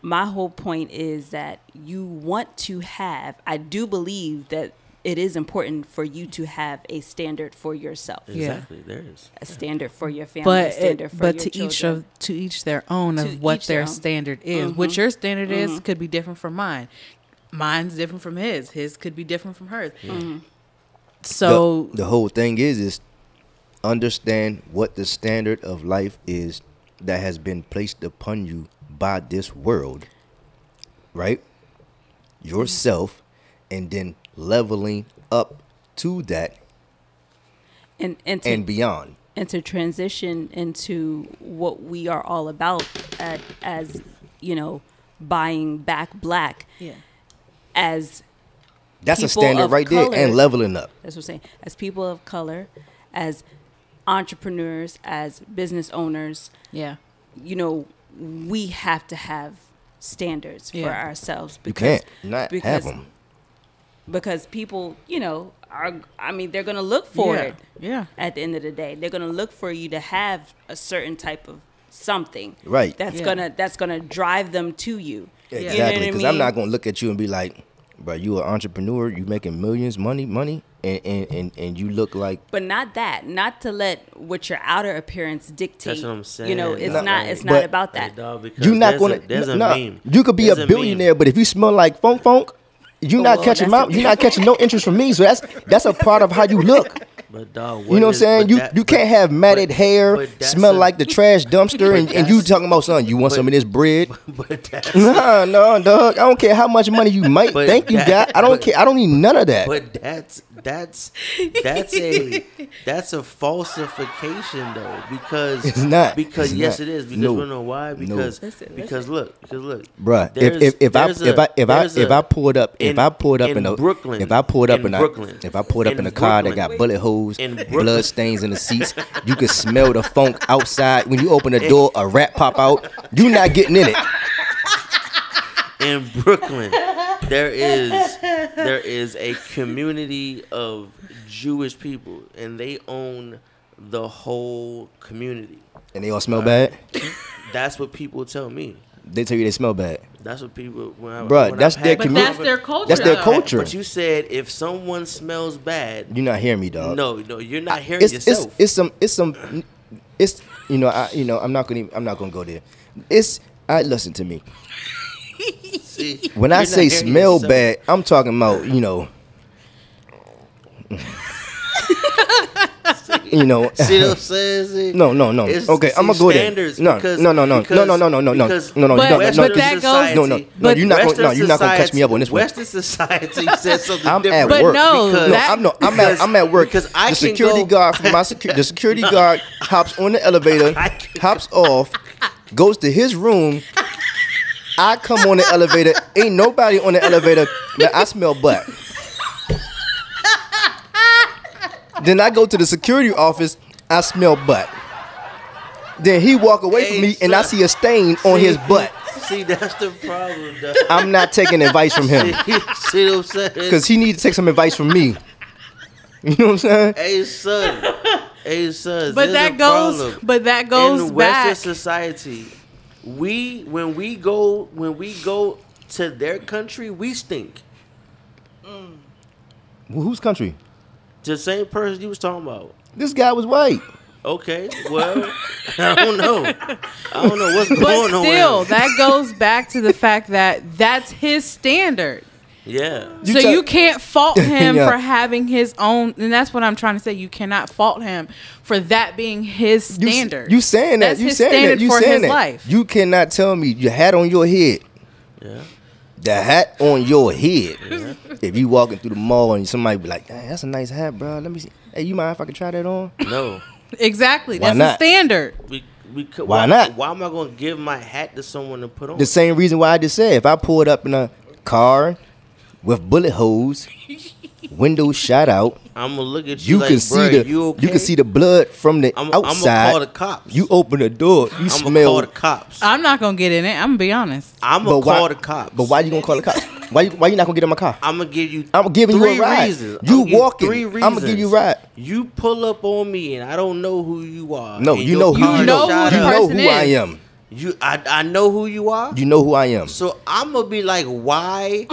S2: my whole point is that you want to have I do believe that it is important for you to have a standard for yourself.
S3: Yeah.
S4: exactly. There is.
S2: A standard for your family, a
S3: But
S2: standard
S3: it,
S2: for
S3: but
S2: your
S3: to each of to each their own
S2: To
S3: of what their
S2: their own.
S3: standard is. What
S2: Mhm.
S3: your standard is
S2: Mhm.
S3: could be different from mine. Mine's different from his. His could be different from hers.
S2: Mm-hmm.
S3: So
S1: the, the whole thing is is understand what the standard of life is that has been placed upon you by this world right yourself and then leveling up to that
S2: and and to,
S1: and beyond
S2: and to transition into what we are all about at, as you know buying back black
S3: yeah.
S2: as
S1: that's a standard
S2: of
S1: right there and leveling up
S2: that's what I'm saying as people of color as entrepreneurs as business owners
S3: Yeah.
S2: you know we have to have standards for
S3: Yeah.
S2: ourselves
S1: you
S2: because
S1: can't not
S2: because-
S1: have them
S2: because people you know are I mean they're gonna look for
S3: yeah.
S2: it
S3: Yeah.
S2: at the end of the day. They're gonna look for you to have a certain type of something.
S1: Right.
S2: That's
S3: Yeah.
S2: gonna that's gonna drive them to you. You know
S1: exactly
S2: what I
S1: because i'm
S2: mean?
S1: not going to look at you and be like bro, you are an entrepreneur, you making millions, money, money, and and and, and you look like
S2: But not that. Not to let what your outer appearance dictate.
S4: that's what I'm saying.
S2: You know, it's
S1: No,
S2: not. It's not about
S4: Hey,
S2: that.
S4: dog, because
S1: you not
S4: there's
S1: gonna.
S4: A, there's a
S1: nah,
S4: meme.
S1: You could be
S4: There's
S1: a
S4: meme.
S1: billionaire, but if you smell like funk funk, you not oh,
S2: Well,
S1: catching my,
S2: a-
S1: you not catching no interest from me. So that's that's a part of how you look.
S4: But dog,
S1: You know what I'm saying? You you can't have matted hair, smell like the trash dumpster, and, and you talking about son. You want some of this bread?
S4: But
S1: Nah, no, dog. I don't care how much money you might
S4: But
S1: think you got. I don't
S4: but-
S1: care. I don't need none of that.
S4: but that's that's that's a that's a falsification though because
S1: It's not.
S4: because
S1: It's
S4: yes
S1: not.
S4: it is because
S1: No.
S4: you know why because
S2: Listen,
S4: because look because look
S1: Bruh, if
S4: there's-
S1: if, if I if
S4: a-
S1: I if I
S4: there's
S1: if
S4: a-
S1: I pulled up if
S4: in-
S1: I pulled up in,
S4: in
S1: a
S4: Brooklyn,
S1: if I pulled up
S4: in
S1: in, a
S4: Brooklyn,
S1: if I pulled up in,
S4: in
S1: a car that
S4: Brooklyn.
S1: got bullet holes,
S4: In
S1: blood stains in the seats, you can smell the funk outside. When you open the door, a rat pop out. You not getting in it.
S4: in Brooklyn, there is there is a community of Jewish people, and they own the whole community.
S1: And they all smell bad.
S4: Uh, that's what people tell me.
S1: They tell you they smell bad.
S4: That's what people. When I,
S1: Bruh,
S4: when
S1: that's
S4: I've
S1: their
S4: had
S3: But that's their culture.
S1: That's their
S3: though.
S1: culture.
S4: But you said if someone smells bad,
S1: You're not hearing me, dog.
S4: no, no, you're not hearing
S1: it's, it's
S4: yourself.
S1: it's some it's some it's you know I you know I'm not gonna I'm not gonna go there. It's I listen to me.
S4: See,
S1: When I say smell
S4: yourself.
S1: bad, I'm talking about you know. you know.
S4: See what I'm saying?
S1: No, no, no.
S4: It's-
S1: Okay,
S4: see,
S1: I'm gonna go there.
S4: standards
S1: No,
S4: because-
S1: no, no, no, no,
S4: because-
S1: no, no, no, no, no,
S4: because
S1: no, no,
S3: But-
S1: no,
S3: but
S1: no,
S3: that
S1: no,
S3: goes-
S1: no, no, no.
S3: but
S1: You're not gonna, no, you're not gonna catch me up on this one.
S4: Western society says something
S1: I'm
S4: different.
S1: at
S3: But
S1: work.
S3: no,
S1: no,
S3: that-
S1: I'm no, I'm at, I'm at work
S4: Because I
S1: the security
S4: go-
S1: guard from my secu- the security guard hops on the elevator, hops off, goes to his room. I come on the elevator. Ain't nobody on the elevator. Now I smell butt. then I go to the security office. I smell butt. Then he walk away from
S4: Hey,
S1: me, and I see a stain on his butt.
S4: See, that's the problem, though.
S1: I'm not taking advice from him
S4: See what I'm saying?
S1: because he needs to take some advice from me. You know what I'm saying?
S4: Hey, son. Hey, son.
S3: But that goes.
S4: problem.
S3: But that goes
S4: in Western
S3: back.
S4: society, we when we go when we go to their country, we stink. Mm.
S1: Well, whose country?
S4: The same person you was talking about.
S1: This guy was white.
S4: Okay, well, I don't know. I don't know what's
S3: But
S4: going on.
S3: still, that goes back to the fact that that's his standard.
S4: Yeah.
S1: You
S3: so
S1: tell-
S3: you can't fault him
S1: Yeah.
S3: for having his own, and that's what I'm trying to say. You cannot fault him for that being his standard.
S1: you saying that?
S3: That's
S1: you saying that? You saying
S3: his
S1: that?
S3: life.
S1: You cannot tell me your hat on your head.
S4: Yeah.
S1: The hat on your head. If you walking through the mall and somebody be like, "Dang, that's a nice hat, bro. Let me see. Hey, you mind if I can try that on?"
S4: No.
S3: exactly.
S1: Why
S3: That's
S1: not?
S3: the standard.
S4: We, we could,
S1: Why not?
S4: Why am I going to give my hat to someone to put on?
S1: The same reason why I just said if I pulled up in a car with bullet holes, windows shot out,
S4: I'm gonna look at you.
S1: you
S4: like,
S1: can see the
S4: you, okay?
S1: can see the blood from the
S4: I'm, I'm gonna call the cops.
S1: you open the door, you
S4: I'm gonna
S1: smell.
S4: call the cops.
S3: I'm not gonna get in it. I'm gonna be honest.
S4: I'm gonna
S1: but why,
S4: call the cops.
S1: But why you gonna call the cops? Why you why you not gonna get in my car?
S4: I'm gonna give you.
S1: I'm giving you a
S4: three
S1: ride.
S4: Reasons.
S1: You
S4: I'ma give
S1: walking.
S4: Three reasons.
S1: I'ma give you a ride.
S4: You pull up on me and I don't know who you are.
S1: No, you know who you
S3: know
S1: know.
S3: who
S1: You know
S3: person
S1: who I am.
S4: You, I, I know who you are.
S1: You know who I am.
S4: so I'm gonna be like, why?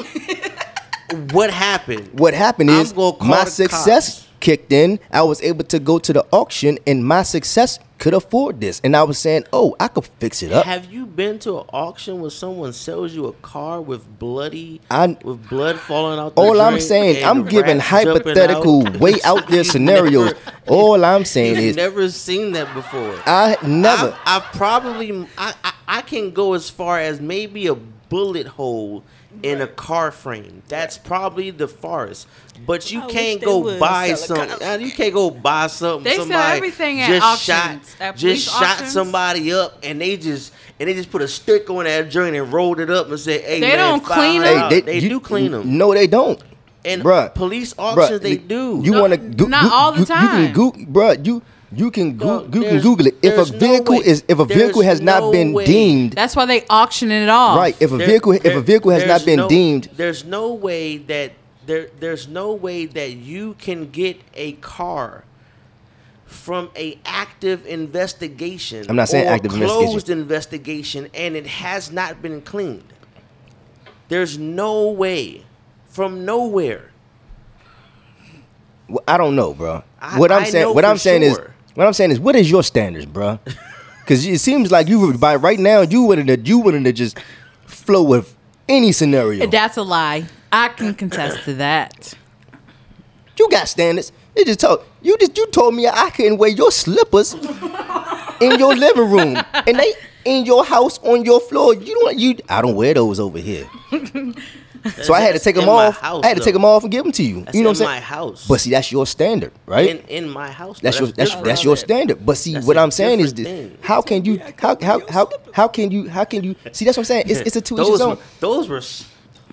S4: What happened?
S1: What happened is my success
S4: cops.
S1: kicked in. I was able to go to the auction, and my success could afford this. And I was saying, "Oh, I could fix it up."
S4: Have you been to an auction where someone sells you a car with bloody,
S1: I-
S4: with blood falling out?
S1: All I'm saying, I'm giving hypothetical,
S4: out?
S1: way out there scenarios.
S4: never-
S1: All I'm saying
S4: You've
S1: is,
S4: never seen that before.
S1: I never.
S4: I, I probably I, I I can go as far as maybe a bullet hole in a car frame. That's probably the farthest. But you
S2: I
S4: can't go buy something.
S2: car.
S4: uh, You can't go buy something.
S3: They sell everything at
S4: just
S3: auctions,
S4: shot,
S3: at police
S4: just shot
S3: auctions.
S4: somebody up, and they just and they just put a stick on that joint and rolled it up and said, "Hey,
S3: They
S4: man,
S3: don't clean
S4: $500."
S3: them?
S4: They,
S1: you-
S4: do clean them.
S1: No, they don't.
S4: And
S1: Bruh.
S4: police
S1: Bruh,
S4: auctions, they do.
S1: You
S3: No,
S1: want to?
S3: not all the time.
S1: You
S3: time.
S1: can go, bruh. You you can go,
S4: Dog,
S1: you can Google it. If a
S4: there's no
S1: vehicle
S4: way-
S1: is if a vehicle
S4: there's
S1: has not been
S4: way.
S1: deemed
S3: That's why they auction it off.
S1: right, if a
S4: There-
S1: vehicle if a vehicle has not been
S4: no-
S1: deemed
S4: there's no way that there there's no way that you can get a car from a active investigation.
S1: I'm not saying
S4: or
S1: active
S4: closed investigation, and it has not been cleaned. There's no way from nowhere.
S1: Well, I don't know, bro.
S4: I-
S1: what I'm
S4: I
S1: saying, what I'm saying is,
S4: sure.
S1: What I'm saying is, what is your standards, bro? Because it seems like you would by right now you wouldn't have, you wouldn't have just flow with any scenario.
S3: That's a lie. I can contest to that.
S1: You got standards. You just told you just you told me I couldn't wear your slippers in your living room, and they in your house on your floor. You don't you. I don't wear those over here. so I had to take them off.
S4: house,
S1: I had to take them off and give them to you.
S4: That's
S1: you know
S4: in
S1: what I'm saying?
S4: my house.
S1: But see, that's your standard, right?
S4: in in my house.
S1: That's
S4: though,
S1: your that's
S4: different.
S1: that's your standard. But see,
S4: That's
S1: what I'm saying is this:
S4: thing.
S1: how can you how how how how can you how can you see? That's what I'm saying. It's it's a two each
S4: those were, those were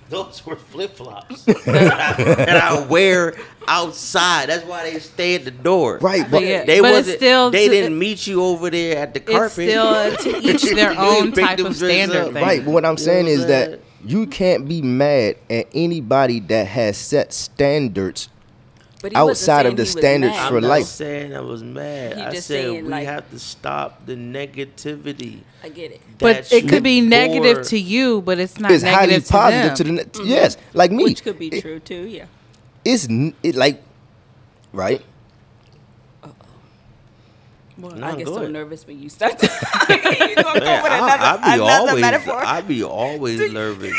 S4: those were flip flops that, I- that I wear outside. That's why they stay at the door.
S1: Right,
S3: But
S1: but
S3: yeah,
S4: They
S3: but
S4: wasn't.
S3: still
S4: they
S3: to-
S4: didn't meet you over there at the carpet.
S3: It's still to each their own type of standard
S1: Right, but what I'm saying is that you can't be mad at anybody that has set standards
S2: But
S1: outside of the standards
S2: mad.
S1: for
S4: I'm not
S1: life.
S4: saying I was mad.
S2: He
S4: I said we
S2: like-
S4: have to stop the negativity.
S2: I get it.
S3: But it could be negative to you, but it's not
S1: It's highly
S3: negative to
S1: positive
S3: them.
S1: to the ne- mm-hmm. yes, like me.
S2: Which could be
S1: It-
S2: true too. Yeah.
S1: It's it like right.
S2: Well,
S4: No,
S2: I get so
S4: ahead.
S2: nervous when you start. To, you gonna come with another,
S4: I, I be
S2: another
S4: always,
S2: metaphor.
S4: I be always nervous.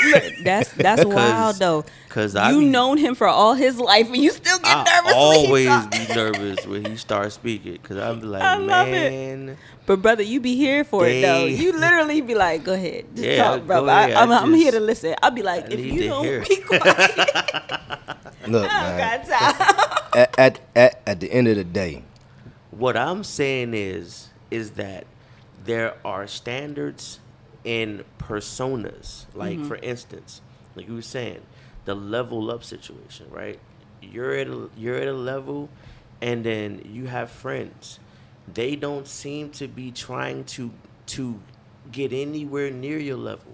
S2: That's that's wild though.
S4: Cause I
S2: you
S4: be,
S2: known him for all his life, and you still get
S4: I
S2: nervous. when
S4: always
S2: he
S4: be nervous when he starts speaking. Cause I'm like,
S2: I love it.
S4: man,
S2: But brother, you be here for it though. You literally be like, "Go ahead, just
S4: Yeah,
S2: talk,
S4: go
S2: brother.
S4: ahead.
S2: I, I'm,
S4: I
S2: I'm here to listen." I'll be like,
S4: I
S2: "If you don't
S4: hear.
S2: be quiet,
S1: Look,
S2: I oh,
S1: man.
S2: don't got time."
S1: At, at at at the end of the day,
S4: what I'm saying is, is that there are standards in personas. Like
S2: Mm-hmm.
S4: for instance, like you were saying, the level up situation, right? You're at a you're at a level, and then you have friends. They don't seem to be trying to to get anywhere near your level.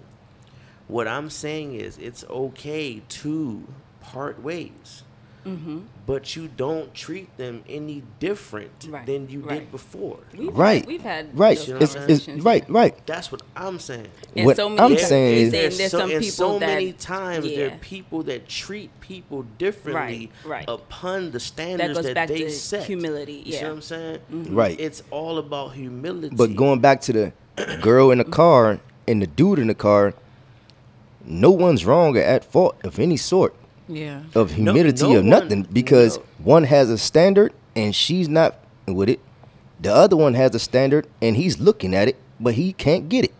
S4: What I'm saying is, it's okay to part ways Mm-hmm. but you don't treat them any different
S2: Right,
S4: than you
S2: right.
S4: did before.
S2: We've
S1: right,
S2: had, we've had
S1: right,
S2: those
S4: You know
S1: it's, it's right, right.
S4: That's what I'm saying.
S2: And
S1: What
S2: so many
S1: I'm saying is-
S2: saying there's
S4: so,
S2: some
S4: and
S2: people
S4: so
S2: that
S4: many times there are people that treat people differently
S2: right.
S4: upon the standards
S2: goes
S4: that,
S2: back
S4: they
S2: to
S4: set.
S2: humility,
S4: You see
S2: yeah.
S4: what I'm saying? Mm-hmm.
S1: Right.
S4: It's all about humility.
S1: But going back to the girl in the mm-hmm. car and the dude in the car, no one's wrong or at fault of any sort
S3: Yeah.
S1: of humidity
S4: no
S1: or nothing
S4: one-
S1: because
S4: no.
S1: one has a standard and she's not with it. The other one has a standard and he's looking at it, but he can't get it.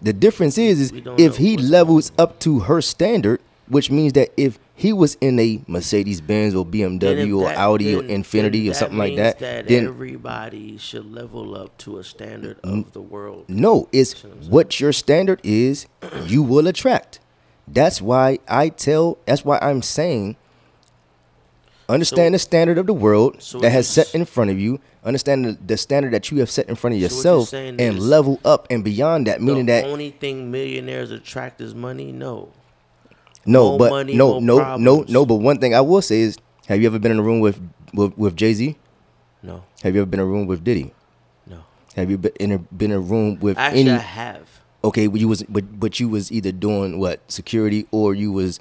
S1: The difference is, is if he levels up to her standard, which means that if he was in a Mercedes Benz or BMW or
S4: that-
S1: Audi or
S4: Infiniti
S1: or something like
S4: means
S1: that, then
S4: everybody should level up to a standard of the world.
S1: No, it's
S4: what
S1: your standard is, you will attract. That's why I tell, that's why I'm saying, understand
S4: So-
S1: the standard of the world
S4: so
S1: that has set in front of you, understand the, the standard that you have set in front of
S4: So
S1: yourself,
S4: saying
S1: and
S4: is
S1: level up and beyond that, meaning
S4: the
S1: that,
S4: only thing millionaires attract is money. No,
S1: no,
S4: more
S1: but
S4: money,
S1: no, no, no, no, but one thing I will say is, have you ever been in a room with, with, with Jay-Z?
S4: no,
S1: Have you ever been in a room with Diddy?
S4: no.
S1: Have you been in a, been in a room with
S4: Actually,
S1: any?
S4: I have.
S1: Okay, but you was but but you was either doing what security or you was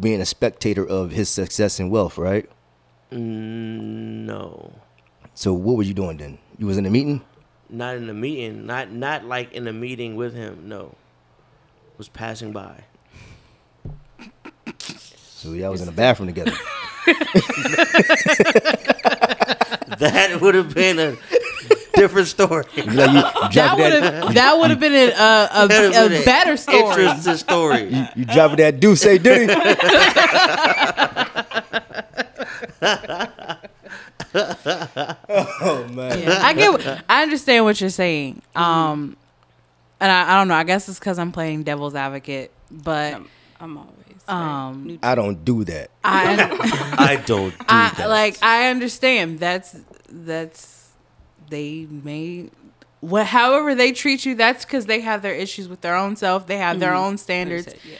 S1: being a spectator of his success and wealth, right?
S4: Mm, no,
S1: So what were you doing then? You was in a meeting.
S4: not in a meeting. Not not like in a meeting with him. No, was passing by.
S1: So y'all was in the bathroom together.
S4: That would have been a different story.
S1: You like you, you
S3: That would have that would have been a, a, a,
S4: That'd have been
S3: a better story.
S4: Interesting story.
S1: you dropping that deuce, say Diddy. oh man.
S3: Yeah, I get. I understand what you're saying. Um, and I, I don't know. I guess it's because I'm playing devil's advocate, but
S2: I'm, I'm always
S3: Um,
S2: right.
S1: I don't do that.
S3: I,
S4: I don't do
S3: I
S4: that.
S3: like. I understand. That's that's they may. What, however they treat you, that's because they have their issues with their own self. They have their
S2: Mm-hmm.
S3: own standards.
S2: Yeah.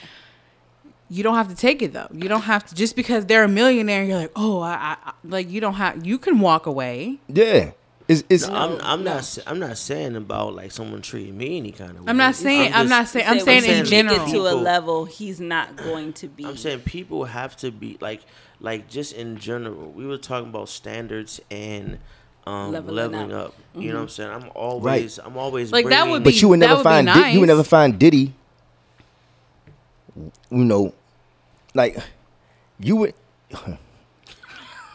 S3: You don't have to take it though. You don't have to just because they're a millionaire. You're like, oh, I, I I- like you don't have. You can walk away.
S1: Yeah. It's, it's
S4: No, I'm, I'm
S2: no.
S4: not. I'm not saying about like someone treating me any kind of. way.
S3: I'm not saying. I'm,
S4: just-
S3: not saying. I'm
S2: Say
S3: saying in
S2: you
S3: general.
S2: Get to a level he's not going to be.
S4: I'm saying people have to be like, like just in general. We were talking about standards and um,
S2: Leveling
S4: leveling,
S2: up.
S4: up. You know what I'm saying? I'm always. I'm always
S3: Like, that would
S4: bringing-
S3: be-
S1: but you would never
S3: would be
S1: find Did- you would never find Diddy. You know, like you would.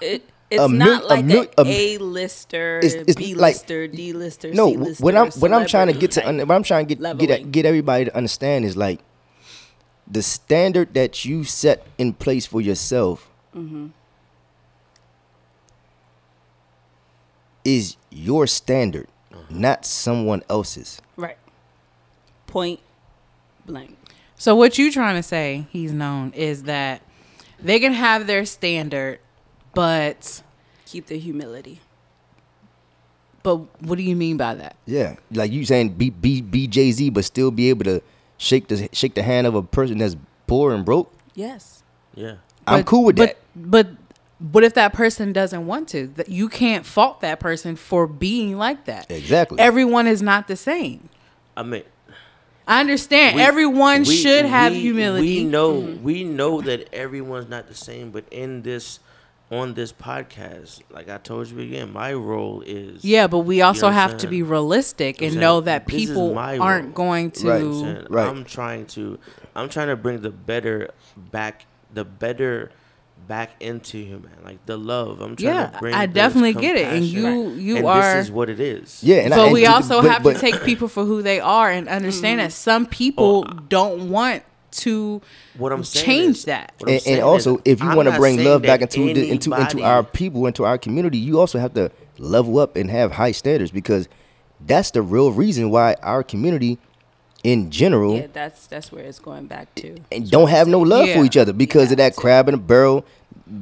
S2: it, it's
S1: a mil-
S2: not
S1: a
S2: like
S1: mil-
S2: a
S1: a-
S2: A lister,
S1: It's- it's
S2: B
S1: like-
S2: lister, D lister,
S1: No,
S2: C lister.
S1: what I'm what I'm trying to get to
S2: celebrity
S1: un- what I'm trying to get get
S2: leveling.
S1: get everybody to understand is like the standard that you set in place for yourself
S2: Mm-hmm.
S1: Is your standard, uh-huh. not someone else's.
S2: right. Point blank.
S3: So what you trying to say? He's known is that they can have their standard, but
S2: Keep the humility.
S3: but what do you mean by that?
S1: Yeah, like you saying be be be Jay Z, but still be able to shake the shake the hand of a person that's poor and broke.
S2: Yes.
S4: Yeah.
S1: I'm
S3: But-
S1: cool with that.
S3: but,
S1: that.
S3: But what if that person doesn't want to? That you can't fault that person for being like that.
S1: Exactly.
S3: Everyone is not the same.
S4: I mean,
S3: I understand.
S4: we-
S3: Everyone
S4: we-
S3: should have humility.
S4: We know. Mm-hmm. We know that everyone's not the same, but in this. On this podcast, like I told you again, my role is
S3: Yeah, but we also
S4: know
S3: have to be realistic and
S4: know
S3: know
S4: what I'm
S3: that?
S4: This
S3: people aren't
S4: role.
S3: going to.
S1: Right.
S4: You know what I'm?
S1: Right.
S4: I'm trying to I'm trying to bring the better back the better back into human like the love i'm trying
S3: Yeah,
S4: to bring
S3: Yeah
S4: I
S3: definitely get it, and you- you
S4: and
S3: are-
S4: this is what it is.
S1: Yeah, and I-
S3: but
S1: and
S3: we also
S1: but-
S3: have
S1: but-
S3: to take people for who they are and understand mm-hmm. that some people oh, don't want to
S4: what i'm saying
S3: change
S4: is-
S3: that.
S4: what I'm
S1: and, and also if you want to bring love back
S4: that
S1: into the, into into our people into our community you also have to level up and have high standards because that's the real reason why our community in general
S2: Yeah, that's that's where it's going back to.
S1: and don't have no love for each other because of that crab in a barrel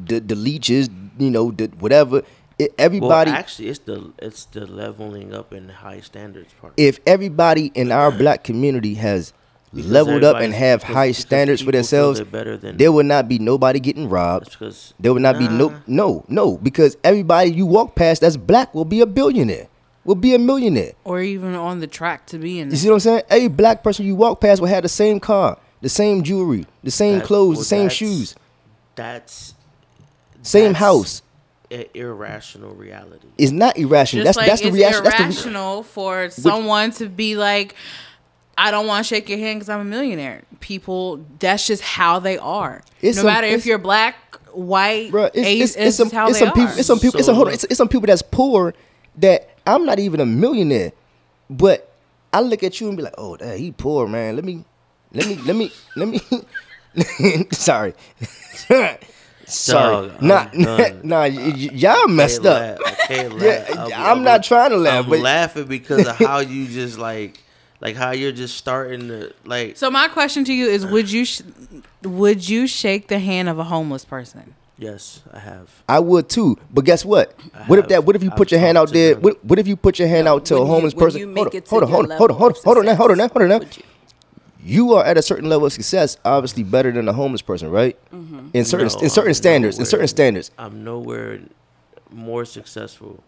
S1: the the leeches you know the whatever it, everybody
S4: well, actually it's the it's the leveling up and high standards part
S1: if everybody in our black community has
S4: Because
S1: leveled up and have
S4: because-
S1: high
S4: because
S1: standards for themselves
S4: better than
S1: there will not be nobody getting robbed
S4: because
S1: There will not be no no no because everybody you walk past that's black will be a billionaire, will be a millionaire.
S3: or even on the track to be in.
S1: You see what I'm saying? Every black person you walk past will have the same car, the same jewelry, the same
S4: that-
S1: clothes,
S4: well,
S1: the same
S4: that's-
S1: shoes,
S4: that's
S1: same house.
S4: an irrational reality
S1: It's not irrational.
S3: Just
S1: that's
S3: like
S1: that's the
S3: it's
S1: reaction. That's the re-
S3: irrational for someone to be like, I don't want to shake your hand because I'm a millionaire. People, that's just how they are.
S1: It's
S3: no
S1: some-
S3: matter if you're black, white,
S1: Bruh, it's,
S3: Asian,
S1: it's,
S3: it's,
S1: it's some,
S3: just how
S1: it's
S3: they
S1: some
S3: are.
S1: people. It's some people. it's, a,
S4: So
S1: hold on, it's, it's some people that's poor that I'm not even a millionaire, but I look at you and be like, oh, damn, he poor man. Let me, let me, let me, let me. Sorry, sorry.
S4: Dog,
S1: Nah, nah, y- y- y'all messed
S4: Can't
S1: up.
S4: laugh. I can't laugh.
S1: Yeah,
S4: I'll be-
S1: I'm
S4: I'll be-
S1: not trying to laugh,
S4: I'm
S1: but
S4: laughing because of how you just like, like how you're just starting to like.
S3: So my question to you is: Would you, sh- would you shake the hand of a homeless person?
S4: yes, I have.
S1: I would too. But guess what?
S4: I
S1: What if
S4: have-
S1: that? What if you
S4: I've
S1: put your hand
S4: talked
S1: out
S4: to
S1: there?
S4: them.
S1: What, what if you put your hand
S2: No,
S1: out to a
S2: when you-
S1: homeless
S2: when
S1: person?
S2: you
S1: Hold on,
S2: it to
S1: hold on,
S2: your
S1: hold on, hold on, hold on,
S2: of
S1: hold on, now, hold on, now,
S2: success,
S1: hold on, now.
S2: would you?
S1: You are at a certain level of success, obviously better than a homeless person, right?
S2: Mm-hmm.
S1: In certain
S4: No,
S1: in certain
S4: I'm
S1: standards, in certain standards.
S4: I'm nowhere more successful.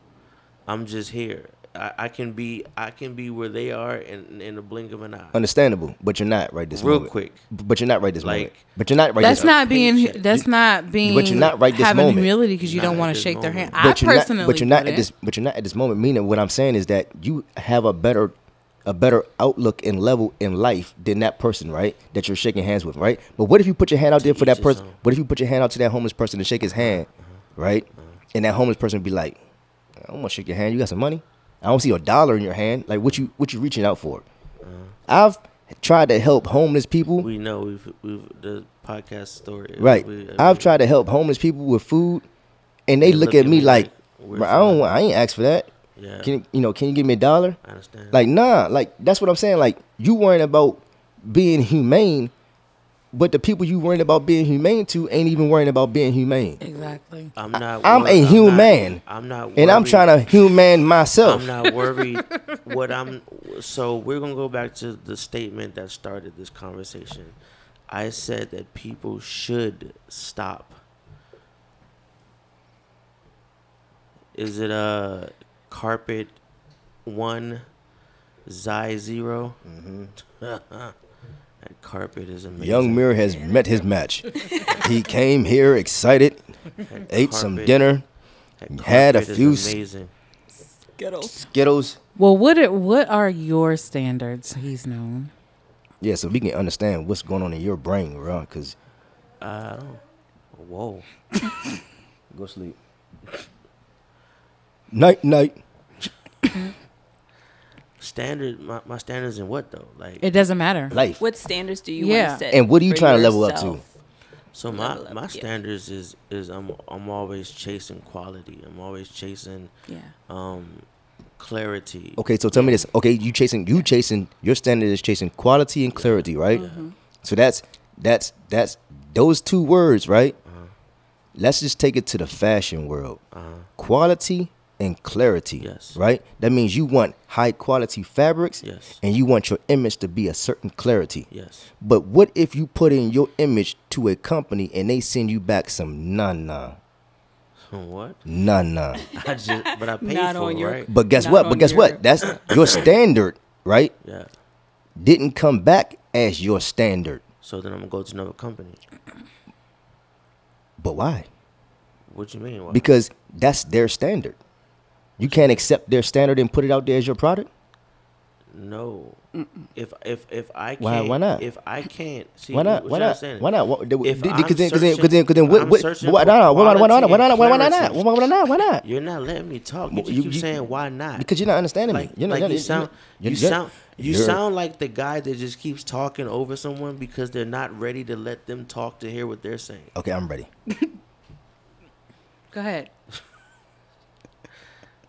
S4: I'm just here. I, I can be. I can be where they are in in the blink of an eye.
S1: Understandable, but you're not right this moment.
S4: Real
S1: moment.
S4: quick.
S1: But you're not right this moment. But you're not right
S3: That's
S1: this
S3: not being.
S4: paycheck.
S3: That's not being.
S1: But you're not right this
S3: having
S1: moment.
S3: humility because you
S4: Not
S3: don't want to
S4: this
S3: shake their hand.
S4: moment.
S3: I personally,
S1: not but you're not at
S3: wouldn't.
S1: this but you're not at this moment meaning what i'm saying is that you have a better a better outlook and level in life than that person right that you're shaking hands with right but what if you put your hand out there for that person what if you put your hand out to that homeless person and shake his uh-huh. hand uh-huh. right uh-huh. and that homeless person be like i don't want to shake your hand you got some money i don't see a dollar in your hand like what you what you reaching out for i've tried to help homeless people
S4: We know we've we've the podcast story.
S1: Right.
S4: We-
S1: uh,
S4: I've
S1: tried to help homeless people with food, and they look, at me like, "Bro, I don't. I ain't asked for that.
S4: Yeah.
S1: Can you, you know? Can you give me a dollar?
S4: I understand.
S1: Like, nah. Like that's what I'm saying. Like you worrying about being humane, but the people you worrying about being humane to ain't even worrying about being humane.
S3: Exactly.
S4: I'm not.
S1: I'm
S4: wor-
S1: a
S4: not-
S1: human.
S4: I'm not.
S1: And I'm trying to human myself.
S4: I'm not worried. what I'm so we're gonna go back to the statement that started this conversation. I said that people should stop. Is it a carpet one, Xi 0
S1: Mm-hmm.
S4: that carpet is amazing.
S1: Young Mir has met his match. he came here excited,
S4: That
S1: ate some dinner, had a few
S4: Amazing.
S2: Skittles.
S1: Skittles.
S3: Well, what are, what are your standards? He's known.
S1: Yeah, so we can understand what's going on in your brain, bro. Cause
S4: I don't. Whoa.
S1: go sleep. Night, night.
S4: Standard. My, my standards in what though? Like
S3: It doesn't matter.
S1: Life.
S2: What standards do you
S3: Yeah.
S2: want to set?
S1: And what are you
S2: for
S1: trying to level up to?
S2: yourself?
S4: So my
S2: level up,
S4: my
S2: yeah.
S4: standards is is I'm I'm always chasing quality. I'm always chasing
S2: Yeah.
S4: um clarity.
S1: Okay, so tell me this. Okay, you chasing you chasing your standard is chasing quality and clarity, right?
S2: Mm-hmm.
S1: So that's that's that's those two words, right? Let's just take it to the fashion world.
S4: Uh-huh.
S1: Quality and clarity.
S4: Yes.
S1: Right? That means you want high quality fabrics
S4: Yes.
S1: and you want your image to be a certain clarity.
S4: Yes.
S1: But what if you put in your image to a company and they send you back some nah nah
S4: what?
S1: nah nah?
S4: I just but I paid
S2: Not
S4: for
S2: on
S4: it,
S2: your-
S4: right?
S1: But guess
S2: Not
S1: what? But guess
S2: your-
S1: what? That's your standard, right?
S4: Yeah.
S1: Didn't come back as your standard.
S4: So then I'm gonna go to another company.
S1: But why?
S4: What you mean? Why?
S1: Because that's their standard. You can't accept their standard and put it out there as your product.
S4: no. If if if I can't,
S1: Why- why not?
S4: If I can't, see,
S1: Why not?
S4: what
S1: Why
S4: you
S1: not? Why not? What-
S4: If
S1: Because
S4: I'm
S1: then, because then, because then, because then, what?
S4: I'm
S1: what-
S4: searching
S1: Why
S4: for
S1: not? Why not? Why not? Why not? Why not? Why not? Why not? Why not?
S4: You're not letting me talk. You,
S1: Well, you-
S4: keep
S1: you-
S4: saying why not?
S1: Because you're not understanding
S4: like,
S1: me. You're not.
S4: you
S1: you're-
S4: sound,
S1: you're-
S4: you sound, you sound like the guy that just keeps talking over someone because they're not ready to let them talk to hear what they're saying.
S1: Okay, I'm ready.
S3: Go ahead.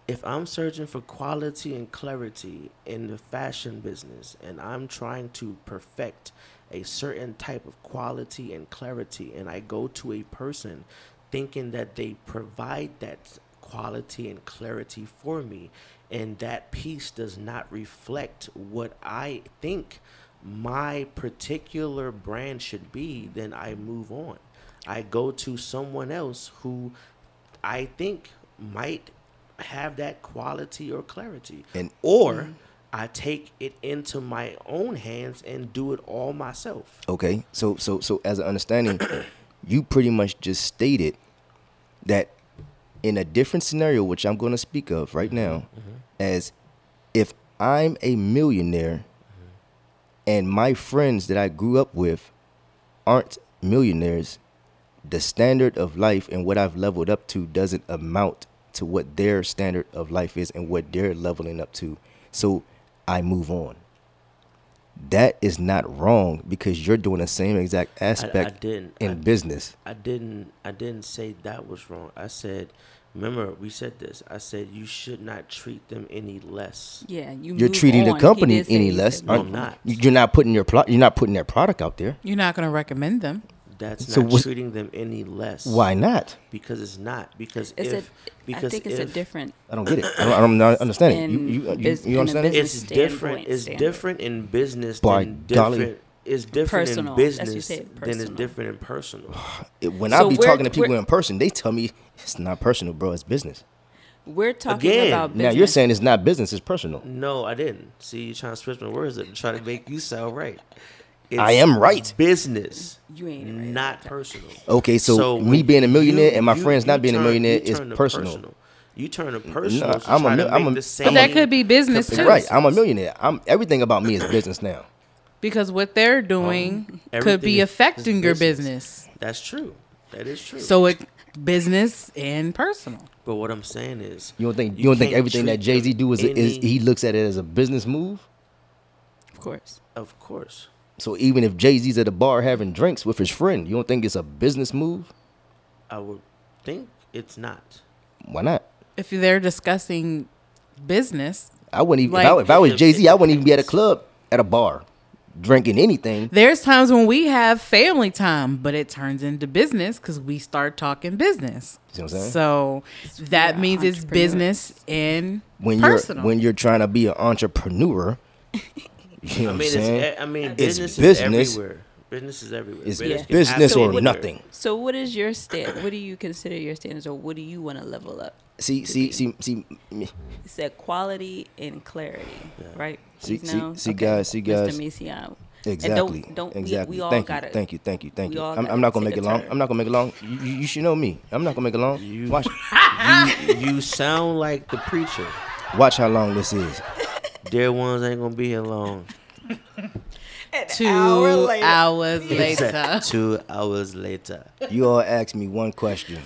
S4: if I'm searching for quality and clarity in the fashion business and I'm trying to perfect a certain type of quality and clarity and I go to a person thinking that they provide that quality and clarity for me and that piece does not reflect what I think my particular brand should be then I move on. I go to someone else who I think might have that quality or clarity.
S1: And-
S4: or mm. I take it into my own hands and do it all myself.
S1: Okay, so so so as an understanding, you pretty much just stated that in a different scenario, which I'm going to speak of right now, mm-hmm. as if I'm a millionaire mm-hmm. and my friends that I grew up with aren't millionaires, the standard of life and what I've leveled up to doesn't amount to what their standard of life is and what they're leveling up to. So I move on. That is not wrong because you're doing the same exact aspect
S4: didn't.
S1: in
S4: I-
S1: business.
S4: I didn't I didn't say that was wrong. I said remember we said this. I said you should not treat them any less.
S2: Yeah, you.
S1: You're treating
S2: on.
S1: the company any less.
S4: No, I'm not.
S1: You're not putting your pro- you're not putting their product out there.
S3: You're not going to recommend them.
S4: That's
S1: So
S4: not
S1: what's-
S4: treating them any less.
S1: Why not?
S4: Because it's not. Because
S2: It's
S4: if
S2: a.
S4: because
S2: I think it's
S4: if,
S2: a different.
S1: I don't get it. I don't, I don't not understand it. You
S2: In
S1: you you,
S2: bus-
S1: you understand it?
S4: it's different. It's
S2: standard.
S4: different in business
S1: By
S4: than
S1: golly.
S4: different. It's different
S2: Personal.
S4: in
S2: That's what you
S4: business
S2: said,
S4: than it's different in personal.
S1: It- When
S2: So
S1: I be talking to people in person, they tell me it's not personal, bro. It's business.
S2: We're talking
S4: Again.
S2: about
S1: Now you're saying it's not business; it's personal.
S4: No, I didn't. See, you trying to switch my words up to try to make you sound right.
S1: I am right.
S4: Business,
S2: You ain't right
S4: not personal.
S1: Okay, so, me being a millionaire
S4: you-
S1: and my
S4: you-
S1: friends not
S4: you
S1: being a millionaire is
S4: turn to
S1: personal.
S4: You turn to personal.
S1: No, I'm a
S4: try
S1: mil-
S4: to
S1: I'm a-
S4: the
S1: But
S4: same.
S3: But that could be business too.
S1: Right, I'm a millionaire. I'm everything about me is business now.
S3: Because what they're doing um,
S4: could
S3: be affecting
S4: is
S3: your
S4: business.
S3: business.
S4: That's true. That is true.
S3: So it business and personal.
S4: but what I'm saying is,
S1: You don't think you, don't think everything that Jay Z do is, is he looks at it as a business move?
S2: Of course.
S4: Of course,
S1: So even if Jay Z's at a bar having drinks with his friend, you don't think it's a business move?
S4: I would think it's not.
S1: Why not?
S3: If they're discussing business,
S1: I wouldn't even if, I, if I was Jay Z, I wouldn't even be at a club at a bar drinking anything.
S3: there's times when we have family time, but it turns into business because we start talking business.
S1: See what I'm saying?
S3: So that
S2: we
S3: means it's business and
S1: When
S3: personal.
S1: you're when you're trying to be an entrepreneur, you know
S4: I
S1: what
S4: mean,
S1: I'm
S4: it's,
S1: saying?
S4: I mean,
S1: It's
S4: business,
S1: business.
S4: is everywhere. Business is everywhere.
S1: It's
S4: Business
S2: Yeah.
S1: business or
S4: anywhere.
S1: nothing.
S2: So what is your stand? What do you consider your standards, or what do you want to level up?
S1: see, see, see, see, me-
S2: He said quality and clarity, right?
S1: See-
S2: He's
S1: see-
S2: now-
S1: see, guys, see, guys.
S2: Mr. Macion.
S1: exactly,
S2: And don't, don't
S1: exactly.
S2: We, we all
S1: thank
S2: got
S1: you,
S2: it.
S1: thank you, thank you, thank you. I'm, I'm not gonna make it long.
S2: turn.
S1: I'm not gonna make it long. You, you, you should know me. I'm not gonna make it long.
S4: You-
S1: Watch,
S4: you, you sound like the preacher.
S1: watch how long this is.
S4: Dear ones ain't gonna be here long.
S3: Two hours later.
S4: Two hours later.
S1: You all asked me one question.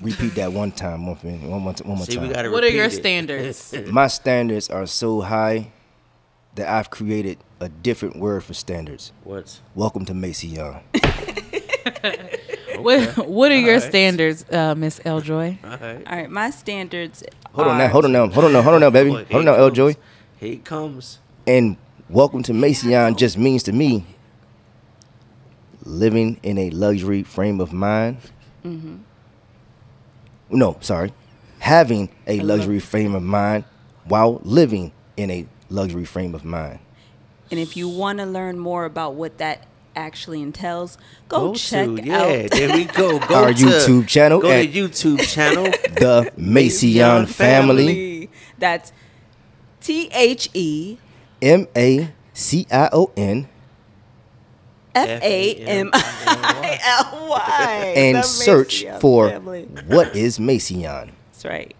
S1: Repeat that one time, one, thing- one, more t- one more
S4: See,
S1: time.
S4: gotta
S3: What are your
S4: it.
S3: standards?
S1: My standards are so high that I've created a different word for standards.
S4: What's
S1: Welcome to Macion.
S3: What What are your
S4: Alright.
S3: standards, uh, Miss Eljoy?
S4: all right?
S2: All right, my standards.
S1: Hold on
S2: are,
S1: now, hold on now, hold on now, hold on now, baby. Hold on now,
S4: it
S1: L Joy.
S4: comes. Here it comes.
S1: And welcome to Macion just means to me living in a luxury frame of mind.
S2: Mm-hmm.
S1: No, sorry. Having a luxury frame of mind while living in a luxury frame of mind.
S2: And if you want to learn more about what that actually entails, go,
S4: Go
S2: check
S4: to, yeah,
S2: out
S4: there we go. Go
S1: Our
S4: to,
S1: YouTube channel
S4: Go
S1: at-
S4: to YouTube channel.
S1: The Macion family.
S2: That's T H E
S1: M A C I O N.
S2: F A M I L Y.
S1: And search for what is Macion.
S2: That's right.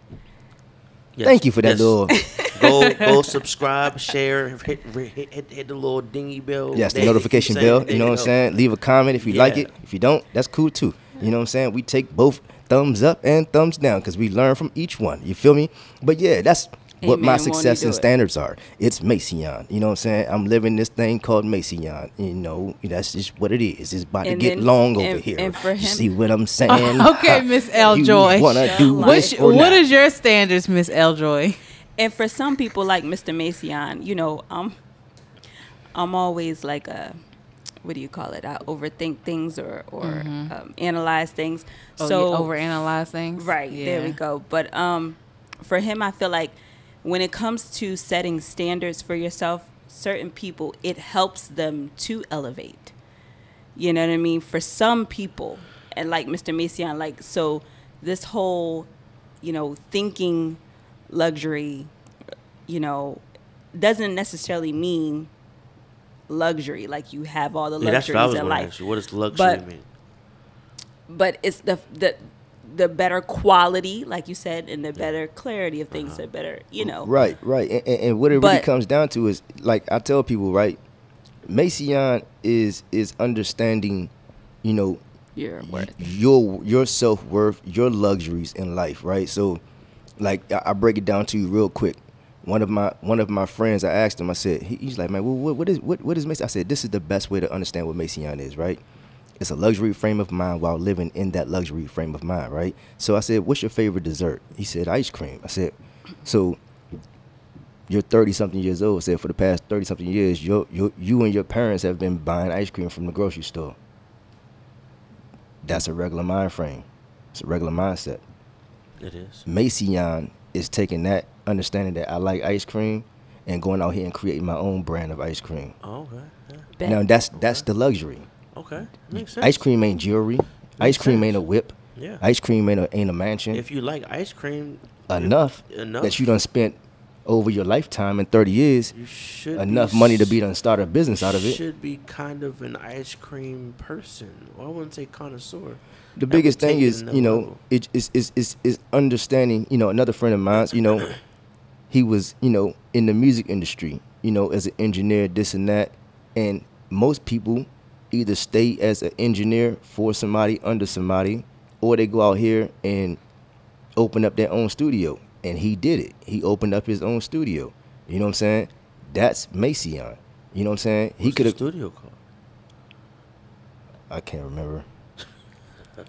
S4: Yes,
S1: Thank you for that
S4: yes.
S1: little.
S4: go go subscribe, share, hit, hit, hit, hit the little dingy bell.
S1: Yes, the notification bell. You know what I'm saying? Leave a comment if you like it. If you don't, that's cool too. You know what I'm saying? We take both thumbs up and thumbs down because we learn from each one. You feel me? But yeah, that's what my success and standards are. It's Macion. You know what I'm saying? I'm living this thing called Macion. You know, that's just what it is. It's about
S2: And
S1: to get
S2: then-
S1: long over here.
S2: and for
S1: You see what I'm saying?
S3: Okay, Miss L.
S1: You
S3: Joy.
S1: wanna
S3: What's,
S1: this or
S3: what
S1: not?
S3: is your standards, Miss Eljoy?
S2: And for some people like Mr. Macion, you know, I'm I'm always like a what do you call it? I overthink things or or um, analyze things.
S3: Oh,
S2: so
S3: you overanalyze things.
S2: Right, there we go. But um, for him, I feel like when it comes to setting standards for yourself, certain people, it helps them to elevate. You know what I mean? For some people, and like Mr. Macion, like, so this whole, you know, thinking luxury, you know, doesn't necessarily mean luxury, like you have all the
S4: Yeah, that's what I
S2: luxuries
S4: was
S2: in life
S4: ask you. What does luxury
S2: But-
S4: mean?
S2: but it's the the the better quality, like you said, and the better clarity of things, uh-huh. the better, you know.
S1: Right, right. And, and, and what it really comes down to is like I tell people, right? Macion is is understanding, you know,
S2: Your worth.
S1: your your self worth, your luxuries in life, right? So, like I, I break it down to you real quick. One of my one of my friends, I asked him. I said, he, he's like, man, well, what, what is what what is Macion? I said, this is the best way to understand what Macion is, right? It's a luxury frame of mind while living in that luxury frame of mind, right? So I said, what's your favorite dessert? He said, ice cream. I said, so you're 30 something years old. I said, for the past 30 something years, you you you and your parents have been buying ice cream from the grocery store. That's a regular mind frame. It's a regular mindset.
S4: It is.
S1: Macion is taking that understanding that I like ice cream and going out here and creating my own brand of ice cream.
S4: Oh, okay. Yeah.
S1: Now that's that's the luxury.
S4: Okay. Makes sense.
S1: Ice cream ain't jewelry. Ice
S4: Makes
S1: cream ain't a whip.
S4: Yeah.
S1: Ice cream ain't a ain't a mansion.
S4: If you like ice cream,
S1: enough,
S4: enough
S1: that you done spent over your lifetime in 30 years
S4: you should
S1: enough
S4: be
S1: money to be done start a business out of it.
S4: Should be kind of an ice cream person. Well, I wouldn't say connoisseur.
S1: the biggest thing is you know it is is is is understanding you know another friend of mine you know he was you know in the music industry you know as an engineer this and that and most people either stay as an engineer for somebody under somebody or they go out here and open up their own studio and he did it he opened up his own studio you know what i'm saying that's macion you know what i'm saying he
S4: What's the
S1: could have
S4: studio called.
S1: I can't remember.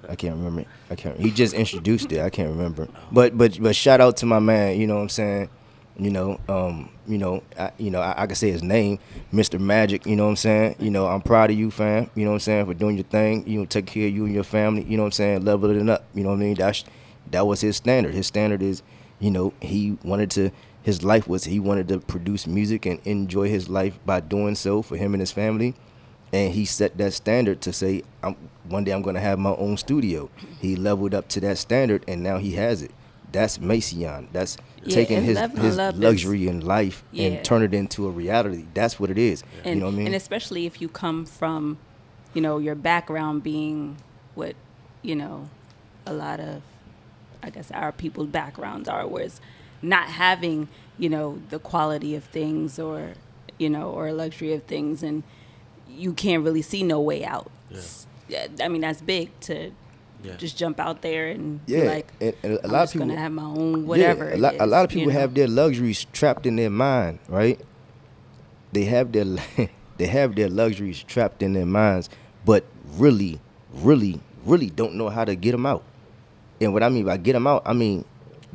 S1: I can't remember. I can't. He just introduced it. I can't remember. But but but shout out to my man. You know what I'm saying. You know, um, you know, I, you know, I, I can say his name, Mr. Magic. You know what I'm saying. You know, I'm proud of you, fam. You know what I'm saying for doing your thing. You know, take care of you and your family. You know what I'm saying. Level it up. You know what I mean. That's that was his standard. His standard is, you know, he wanted to. His life was he wanted to produce music and enjoy his life by doing so for him and his family and he set that standard to say I'm, one day i'm going to have my own studio he leveled up to that standard and now he has it that's Macion. That's
S2: Yeah,
S1: taking his
S2: love-
S1: his
S2: love is-
S1: luxury in life
S2: Yeah.
S1: and turn it into a reality. That's what it is.
S2: and,
S1: you know what I mean?
S2: and especially if you come from you know your background being what you know a lot of i guess our people's backgrounds are whereas not having you know the quality of things or you know or luxury of things and you can't really see no way out
S4: Yeah.
S2: yeah. i mean that's big to
S4: Yeah.
S2: just jump out there and
S1: yeah,
S2: like
S1: and, and a
S2: I'm
S1: lot of people
S2: gonna have my own whatever
S1: Yeah, a
S2: it
S1: lot, a lot of
S2: you
S1: people
S2: know?
S1: have their luxuries trapped in their mind, right? They have their they have their luxuries trapped in their minds, but really, really, really don't know how to get them out. And what I mean by get them out, I mean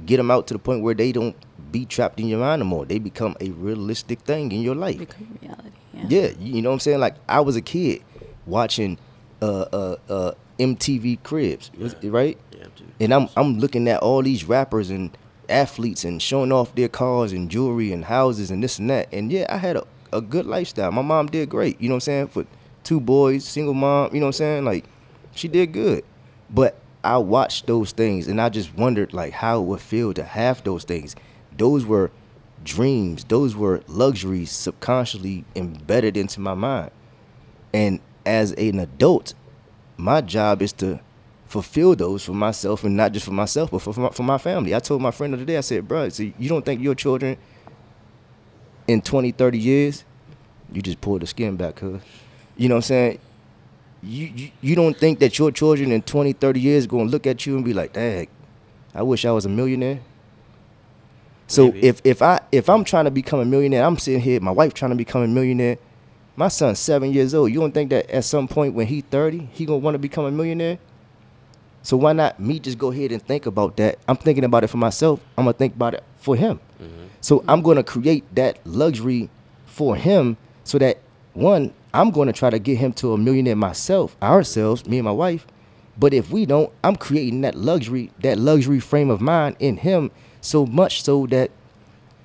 S1: get them out to the point where they don't be trapped in your mind no more. They become a realistic thing in your life.
S2: become reality yeah,
S1: Yeah, you know what I'm saying? Like I was a kid watching uh uh uh MTV Cribs,
S4: Yeah.
S1: right?
S4: Yeah.
S1: And I'm I'm looking at all these rappers and athletes and showing off their cars and jewelry and houses and this and that. And yeah, I had a, a good lifestyle. My mom did great, you know what I'm saying? For two boys, single mom, you know what I'm saying? Like she did good. But I watched those things and I just wondered like how it would feel to have those things. Those were dreams. Those were luxuries subconsciously embedded into my mind. And as an adult, my job is to fulfill those for myself and not just for myself, but for, for, my, for my family. I told my friend the other day, I said, bro, so you don't think your children in 20, 30 years, you just pull the skin back, cuz. You know what I'm saying? You, you, you don't think that your children in 20, 30 years going to look at you and be like, dang, I wish I was a millionaire. So
S4: Maybe.
S1: if, if I if I'm trying to become a millionaire, I'm sitting here, my wife trying to become a millionaire. My son's seven years old. You don't think that at some point when he 30, he gonna want to become a millionaire? So why not me just go ahead and think about that? I'm thinking about it for myself. I'm gonna think about it for him. Mm-hmm. So I'm gonna create that luxury for him so that one, I'm gonna try to get him to a millionaire myself, ourselves, me and my wife. But if we don't, I'm creating that luxury, that luxury frame of mind in him so much so that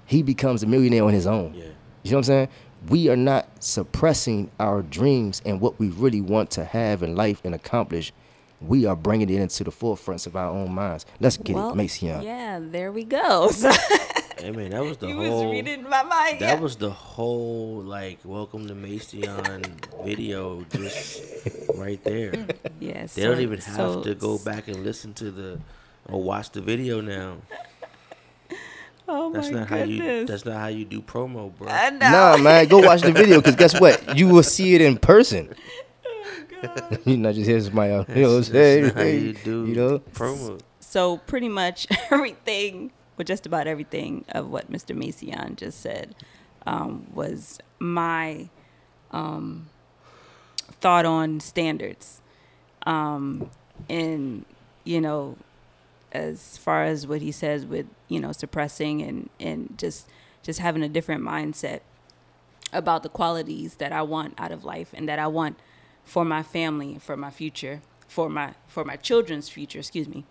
S1: he becomes a millionaire on his own.
S4: Yeah.
S1: You know what I'm saying? We are not suppressing our dreams and what we really want to have in life and accomplish. We are bringing it into the forefronts of our own minds. Let's get
S2: well,
S1: it, Mason.
S2: yeah there we go so
S4: Hey man, that was the
S2: he
S4: whole.
S2: was reading my mind
S4: That
S2: yeah.
S4: was the whole like welcome to Mason video just right there.
S2: Yes.
S4: They
S2: so-
S4: don't even have
S2: so-
S4: to go back and listen to the or watch the video now.
S2: Oh
S4: That's
S2: my
S4: not how you
S2: goodness.
S4: that's not how you do promo, bro.
S2: I know.
S1: Nah, man, go watch the video because guess what? You will see it in person. you not just hear somebody else. You know what I'm
S4: That's
S1: saying?
S4: not how you do
S1: You know?
S4: promo.
S2: So pretty much everything, well, just about everything of what Mr. Macion just said, um, was my um, thought on standards, um, and you know, as far as what he says with you know suppressing and and just just having a different mindset about the qualities that I want out of life and that I want for my family, for my future, for my for my children's future, excuse me.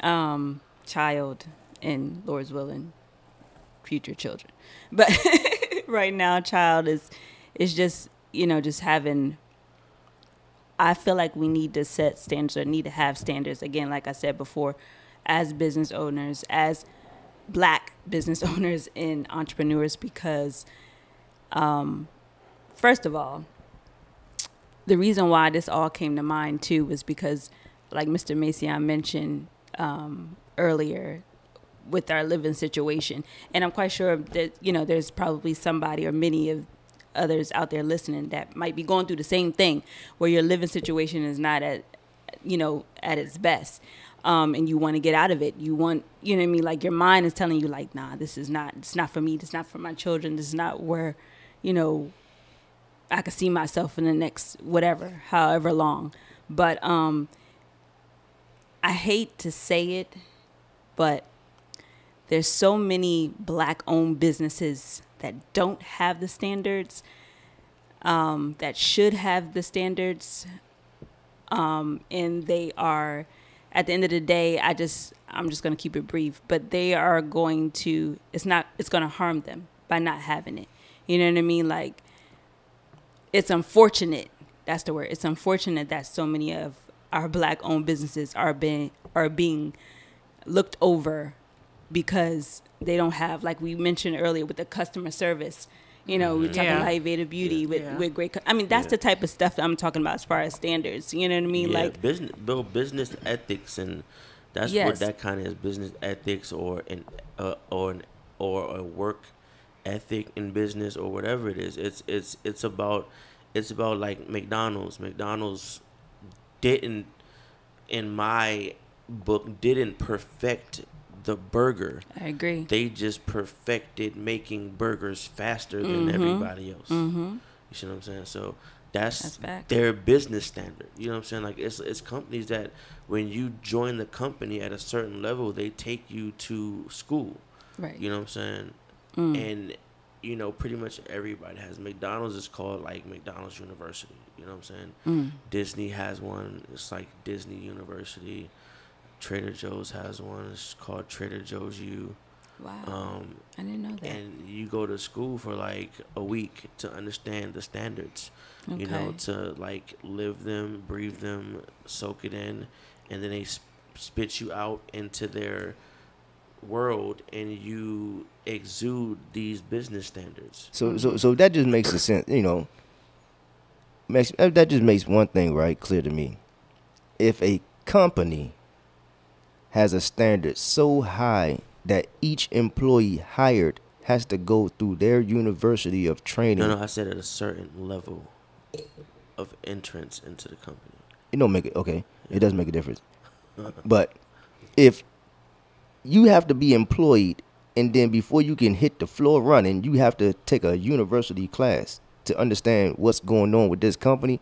S2: Um, child and Lord's willing future children. But right now child is is just, you know, just having I feel like we need to set standards or need to have standards again like I said before as business owners, as black business owners and entrepreneurs because um first of all the reason why this all came to mind too was because like Mr. Macion mentioned um, earlier with our living situation and I'm quite sure that you know there's probably somebody or many of others out there listening that might be going through the same thing where your living situation is not at you know at its best um, and you want to get out of it. You want you know what i mean? Like your mind is telling you like nah this is not it's not for me. This is not for my children. This is not where you know i could see myself in the next whatever however long. But um i hate to say it but there's so many black owned businesses that don't have the standards um, that should have the standards um, and they are at the end of the day i just i'm just going to keep it brief but they are going to it's not it's going to harm them by not having it you know what i mean like it's unfortunate that's the word it's unfortunate that so many of our black owned businesses are being are being looked over because they don't have like we mentioned earlier with the customer service. You know, we're talking
S3: Yeah.
S2: about Ayurveda beauty with,
S3: Yeah.
S2: with great. I mean, that's
S4: Yeah.
S2: the type of stuff that I'm talking about as far as standards. You know what I mean?
S4: yeah,
S2: Like,
S4: business build business ethics and that's
S2: Yes.
S4: what that kind of is business ethics or an uh, or an or a work ethic in business or whatever it is it's it's it's about it's about like McDonald's McDonald's didn't in my book didn't perfect the burger
S2: I agree.
S4: they just perfected making burgers faster than
S2: Mhm.
S4: everybody else
S2: Mm-hmm.
S4: you see what I'm saying? So that's,
S2: That's
S4: their business standard. You know what I'm saying? Like it's it's companies that when you join the company at a certain level, they take you to school.
S2: Right.
S4: You know what I'm saying?
S2: Mm.
S4: And you know, pretty much everybody has McDonald's is called like McDonald's University. You know what I'm saying?
S2: Mm.
S4: Disney has one. It's like Disney University. Trader Joe's has one. It's called Trader Joe's U.
S2: Wow.
S4: Um,
S2: I didn't know that.
S4: and you go to school for like a week to understand the standards okay. you know to like live them breathe them soak it in and then they sp- spit you out into their world and you exude these business standards
S1: So so so that just makes a sense, you know. Makes that just makes one thing right clear to me. If a company has a standard so high that each employee hired has to go through their university of training,
S4: no no i said at a certain level of entrance into the company
S1: it don't make it okay. It doesn't make a difference. But if you have to be employed and then before you can hit the floor running, you have to take a university class to understand what's going on with this company.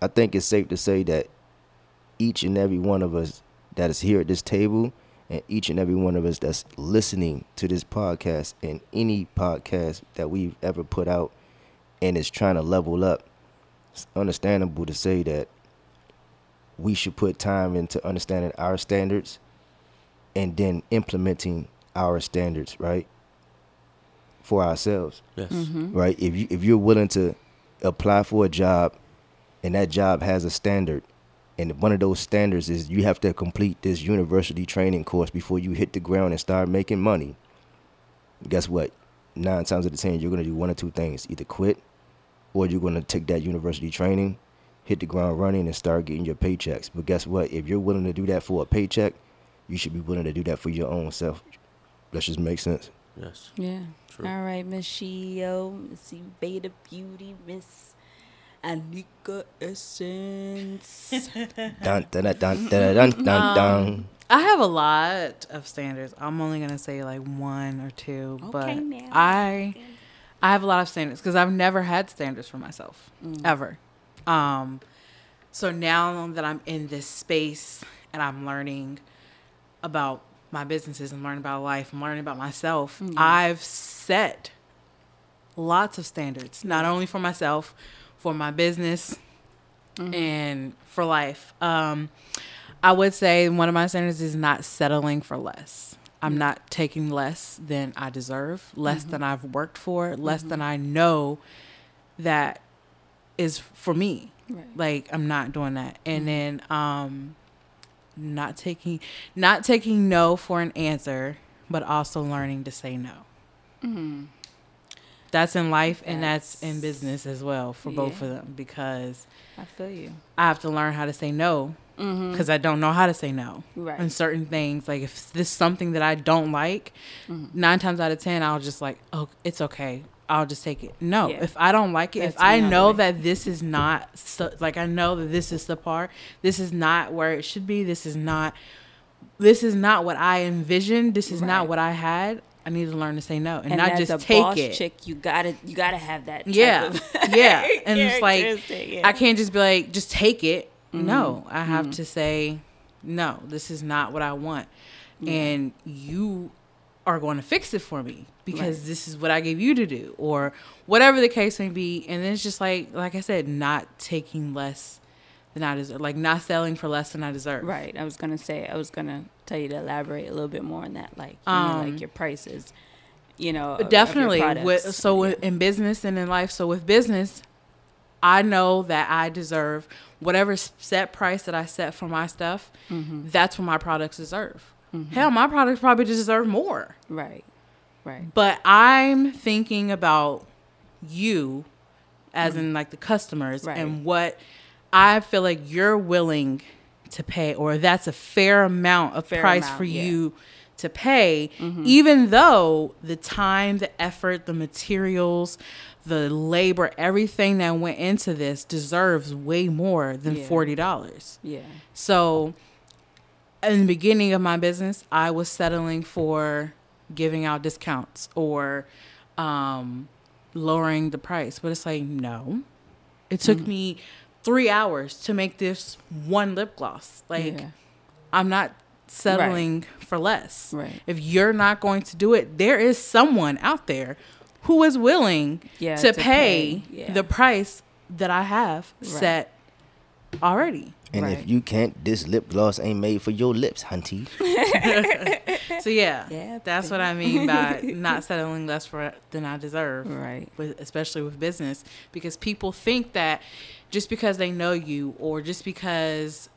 S1: I think it's safe to say that each and every one of us that is here at this table and each and every one of us that's listening to this podcast and any podcast that we've ever put out and is trying to level up it's understandable to say that we should put time into understanding our standards and then implementing our standards, right? For ourselves,
S4: yes
S2: Mm-hmm.
S1: right? If you if you're willing to apply for a job and that job has a standard and one of those standards is you have to complete this university training course before you hit the ground and start making money. Guess what? Nine times out of ten, you're gonna do one or two things: either quit, or you're gonna take that university training, hit the ground running, and start getting your paychecks. But guess what? If you're willing to do that for a paycheck, you should be willing to do that for your own self. That just makes sense.
S4: yes
S2: Yeah.
S4: True.
S2: All right, Miss Shio, Miss Beta Beauty, Miss Anika Essence.
S1: Dun dun dun dun dun dun dun. dun.
S3: Um, I have a lot of standards. I'm only gonna say like one or two, but
S2: Okay.
S3: I I have a lot of standards because I've never had standards for myself mm. ever. Um, so now that I'm in this space and I'm learning about my businesses and learning about life and learning about myself, mm. I've set lots of standards, not only for myself, for my business, mm-hmm. and for life. Um, I would say one of my standards is not settling for less. I'm not taking less than I deserve, less mm-hmm. than I've worked for, less than mm-hmm. I know that is for me.
S2: Right.
S3: Like I'm not doing that. And then um not taking not taking no for an answer, but also learning to say no.
S2: Mm-hmm.
S3: That's in life and that's,
S2: That's-
S3: in business as well for both of them because
S2: I feel you.
S3: I have to learn how to say no
S2: Mm-hmm.
S3: because I don't know how to say no.
S2: Right.
S3: And certain things, like if this is something that I don't like,
S2: Mm-hmm.
S3: nine times out of ten, I'll just like, oh, it's okay. I'll just take it. No,
S2: Yeah.
S3: if I don't like it, if I
S2: me all the
S3: know
S2: way.
S3: that this is not, so, like I know that this is the part, this is not where it should be. This is not, this is not what I envisioned. This is
S2: Right.
S3: not what I had. I need to learn to say no and,
S2: and
S3: not just take
S2: boss
S3: it.
S2: chick, you gotta you gotta have that. type
S3: Yeah,
S2: of
S3: yeah, and it's like
S2: yeah.
S3: I can't just be like, just take it.
S2: Mm-hmm.
S3: No, I have to say, no, this is not what I want, and you are going to fix it for me because
S2: Right.
S3: this is what I gave you to do, or whatever the case may be. And then it's just like, like I said, not taking less than I deserve, like not selling for less than I deserve.
S2: Right. I was gonna say. I was gonna tell you to elaborate a little bit more on that, like you know,
S3: Um,
S2: like your prices. You know, of- of your
S3: definitely with, so
S2: Yeah.
S3: in business and in life so with business i know that i deserve whatever set price that i set for my stuff
S2: Mm-hmm.
S3: that's what my products deserve Hell, my products probably deserve more.
S2: Right. Right.
S3: But I'm thinking about you, as in like the customers,
S2: Right.
S3: and what I feel like you're willing to pay, or that's a fair amount of
S2: Fair
S3: price
S2: amount,
S3: for
S2: yeah.
S3: you to pay, even though the time, the effort, the materials, the labor, everything that went into this deserves way more than
S2: Yeah.
S3: forty dollars.
S2: Yeah.
S3: So, in the beginning of my business, I was settling for giving out discounts or um, lowering the price. But it's like, no. It took
S2: Mm.
S3: me three hours to make this one lip gloss. Like,
S2: yeah.
S3: I'm not settling for less.
S2: Right.
S3: If you're not going to do it, there is someone out there who is willing
S2: Yeah,
S3: to,
S2: to
S3: pay,
S2: pay, yeah.
S3: the price that I have
S2: Right.
S3: set already.
S1: And
S2: Right.
S1: if you can't, this lip gloss ain't made for your lips, hunty.
S3: So yeah,
S2: Yeah,
S3: that's what I mean by not settling less for than I deserve.
S2: Right.
S3: With, especially with business, because people think that just because they know you or just because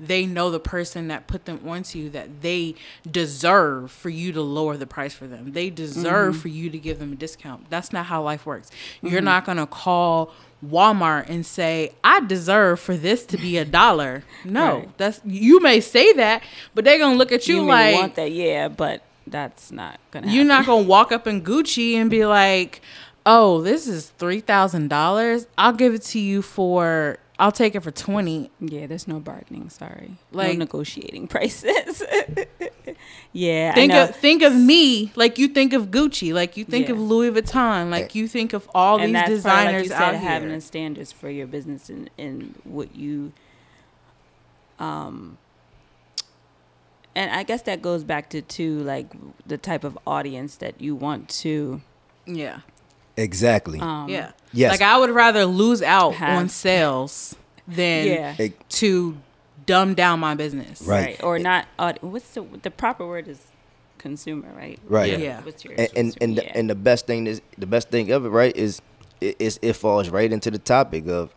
S3: they know the person that put them onto you that they deserve for you to lower the price for them. They deserve
S2: Mm-hmm.
S3: for you to give them a discount. That's not how life works. You're not going to call Walmart and say, "I deserve for this to be a dollar." No.
S2: Right.
S3: That's you may say that, but they're going to look at you,
S2: You,
S3: like
S2: want that, yeah, but that's not gonna.
S3: you're not gonna walk up in Gucci and be like, "Oh, this is three thousand dollars. I'll give it to you for. I'll take it for twenty.
S2: Yeah, there's no bargaining. Sorry,
S3: Like-
S2: no negotiating prices. yeah,
S3: Think
S2: I know.
S3: of think of me like you think of Gucci, like you think
S2: Yeah.
S3: of Louis Vuitton, like you think of all
S2: and
S3: these
S2: that's part, like you
S3: designers
S2: said,
S3: out
S2: having
S3: here.
S2: the standards for your business and, and what you um and I guess that goes back to too like the type of audience that you want to
S3: Yeah,
S1: Exactly.
S2: um
S3: yeah.
S1: Yes.
S3: Like I would rather lose out
S2: Have-
S3: on sales than
S2: yeah
S3: to dumb down my business.
S1: Right.
S2: or not aud- what's the the proper word is consumer right
S1: Right.
S4: Yeah.
S3: Yeah.
S2: what's your
S1: and and and,
S2: yeah.
S1: the, and the best thing is the best thing of it, right, is it, is it falls right into the topic of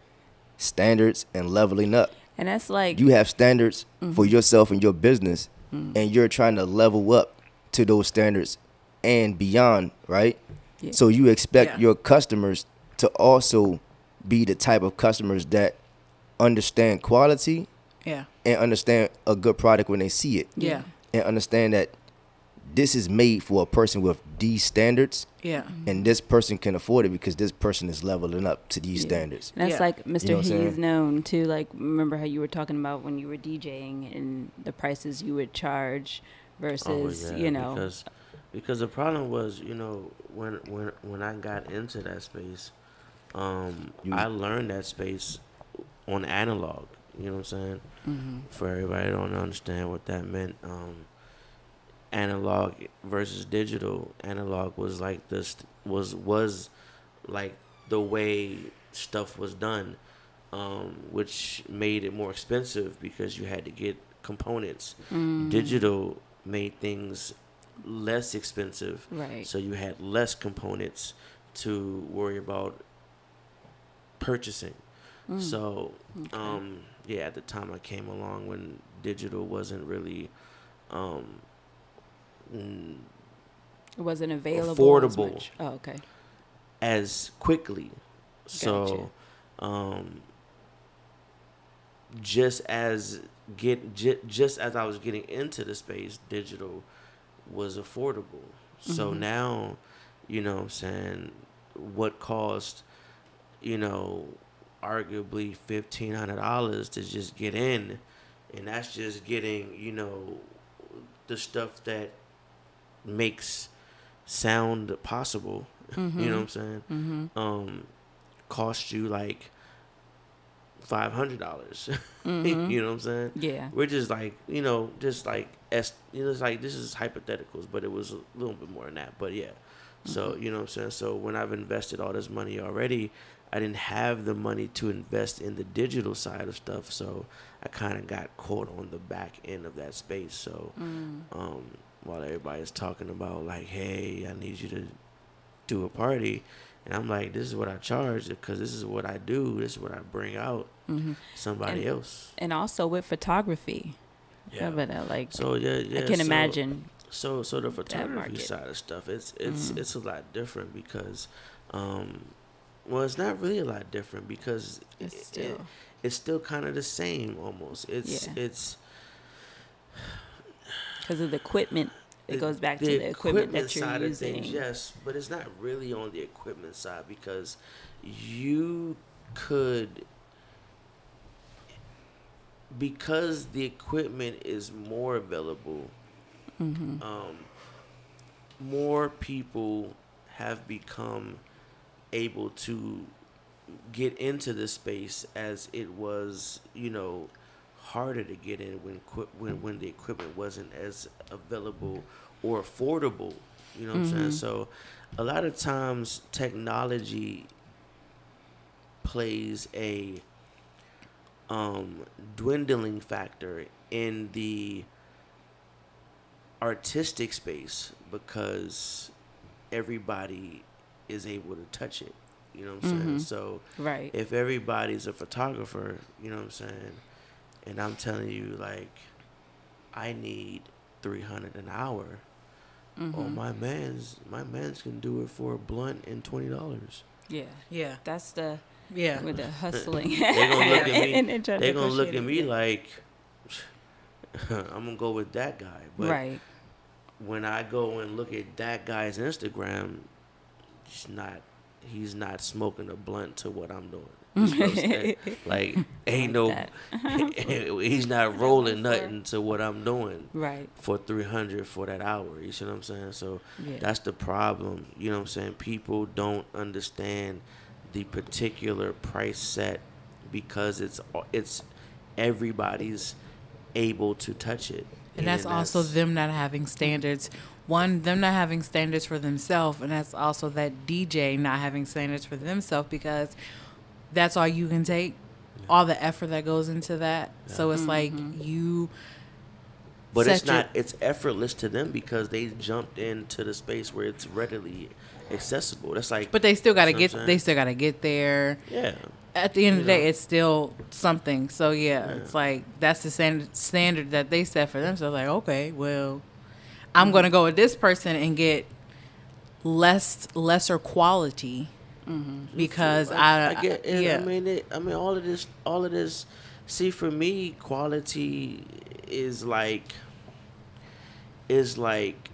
S1: standards and leveling up.
S2: and that's like
S1: You have standards
S2: Mm-hmm.
S1: for yourself and your business,
S2: Mm.
S1: and you're trying to level up to those standards and beyond, right?
S2: Yeah.
S1: So you expect
S3: Yeah.
S1: your customers to also be the type of customers that understand quality
S3: Yeah.
S1: and understand a good product when they see it,
S3: Yeah.
S1: and understand that this is made for a person with these standards
S3: Yeah.
S1: and this person can afford it because this person is leveling up to these
S2: Yeah.
S1: standards.
S2: And that's
S3: Yeah.
S2: like Mr.
S1: know
S2: He's
S1: saying?
S2: known too. Like, remember how you were talking about when you were DJing and the prices you would charge versus,
S4: Oh, yeah,
S2: you know,
S4: because the problem was, you know, when when when I got into that space, um,
S1: You-
S4: I learned that space on analog. You know what I'm saying? For everybody that don't understand what that meant, um, analog versus digital. Analog was like this was was like the way stuff was done, um, which made it more expensive because you had to get components. Digital made things less expensive,
S2: right?
S4: so you had less components to worry about purchasing. So, um, yeah, at the time I came along when digital wasn't really um, mm,
S2: it wasn't available. as
S4: affordable.
S2: much. Oh, okay.
S4: as quickly. So, um, just as get just as I was getting into the space, digital was affordable. So now, you know, what I'm saying what cost, you know, arguably fifteen hundred dollars to just get in, and that's just getting you know the stuff that makes sound possible. You know what I'm saying?
S2: Mm-hmm.
S4: Um, cost you like five hundred dollars.
S2: Mm-hmm.
S4: you know what I'm saying?
S2: Yeah.
S4: We're just like you know, just like es- you know, it's like this is hypotheticals, but it was a little bit more than that. But yeah, so you know what I'm saying. So when I've invested all this money already, I didn't have the money to invest in the digital side of stuff. So I kind of got caught on the back end of that space. So um, while everybody's talking about like, hey, I need you to do a party. And I'm like, this is what I charge because this is what I do. This is what I bring out. Somebody
S2: And-
S4: else.
S2: And also with photography, Yeah, but uh, like
S4: So yeah, yeah.
S2: I can
S4: so-
S2: imagine.
S4: So so the photography side of stuff, it's it's
S2: Mhm.
S4: it's a lot different because, um, well, it's not really a lot different because
S2: It's
S4: it-
S2: still
S4: it, it's still kind of the same almost. It's
S2: Yeah.
S4: it's
S2: because of the equipment. It
S4: the-
S2: goes back to the equipment, that you're
S4: side
S2: using.
S4: of things, yes, but it's not really on the equipment side because you could because the equipment is more available.
S2: hmm
S4: Um, more people have become able to get into the space as it was, you know, harder to get in when when when the equipment wasn't as available or affordable. You know what I'm saying?
S2: Mhm.
S4: So, a lot of times technology plays a um, dwindling factor in the artistic space because everybody is able to touch it. You know what I'm saying?
S2: Mhm.
S4: So
S2: Right.
S4: if everybody's a photographer, you know what I'm saying, and I'm telling you like I need 300 an hour.
S2: hmm
S4: Oh my man's my man's can do it for a blunt and twenty dollars.
S2: Yeah.
S3: Yeah.
S2: That's the
S3: Yeah.
S2: with the hustling.
S4: They gonna look at me.
S2: And then try to
S4: They're gonna look
S2: negotiate
S4: at
S2: it.
S4: me like I'm gonna go with that guy. But
S2: right.
S4: when I go and look at that guy's Instagram, he's not he's not smoking a blunt to what I'm doing. Like ain't no he's not rolling nothing to what I'm doing
S2: Right.
S4: for 300 for that hour. You see what I'm saying? So
S2: Yeah.
S4: that's the problem. You know what I'm saying? People don't understand the particular price set because it's it's everybody's able to touch it.
S3: And that's also them not having standards. One, them not having standards for themselves, and that's also that DJ not having standards for themselves because that's all you can take. All the effort that goes into that. So it's like you.
S4: But it's
S3: set your-
S4: not. It's effortless to them because they jumped into the space where it's readily accessible. That's like.
S3: But they still got to get. They still got to get there.
S4: yeah.
S3: At the end of the
S4: You
S3: day, it's still something. So yeah,
S4: Yeah.
S3: it's like that's the standard standard that they set for themselves. Like, okay, well,
S4: Mm-hmm.
S3: I'm gonna go with this person and get less lesser quality because I,
S4: I get it.
S3: yeah.
S4: I mean, it, I mean, all of this, all of this. See, for me, quality is like, is like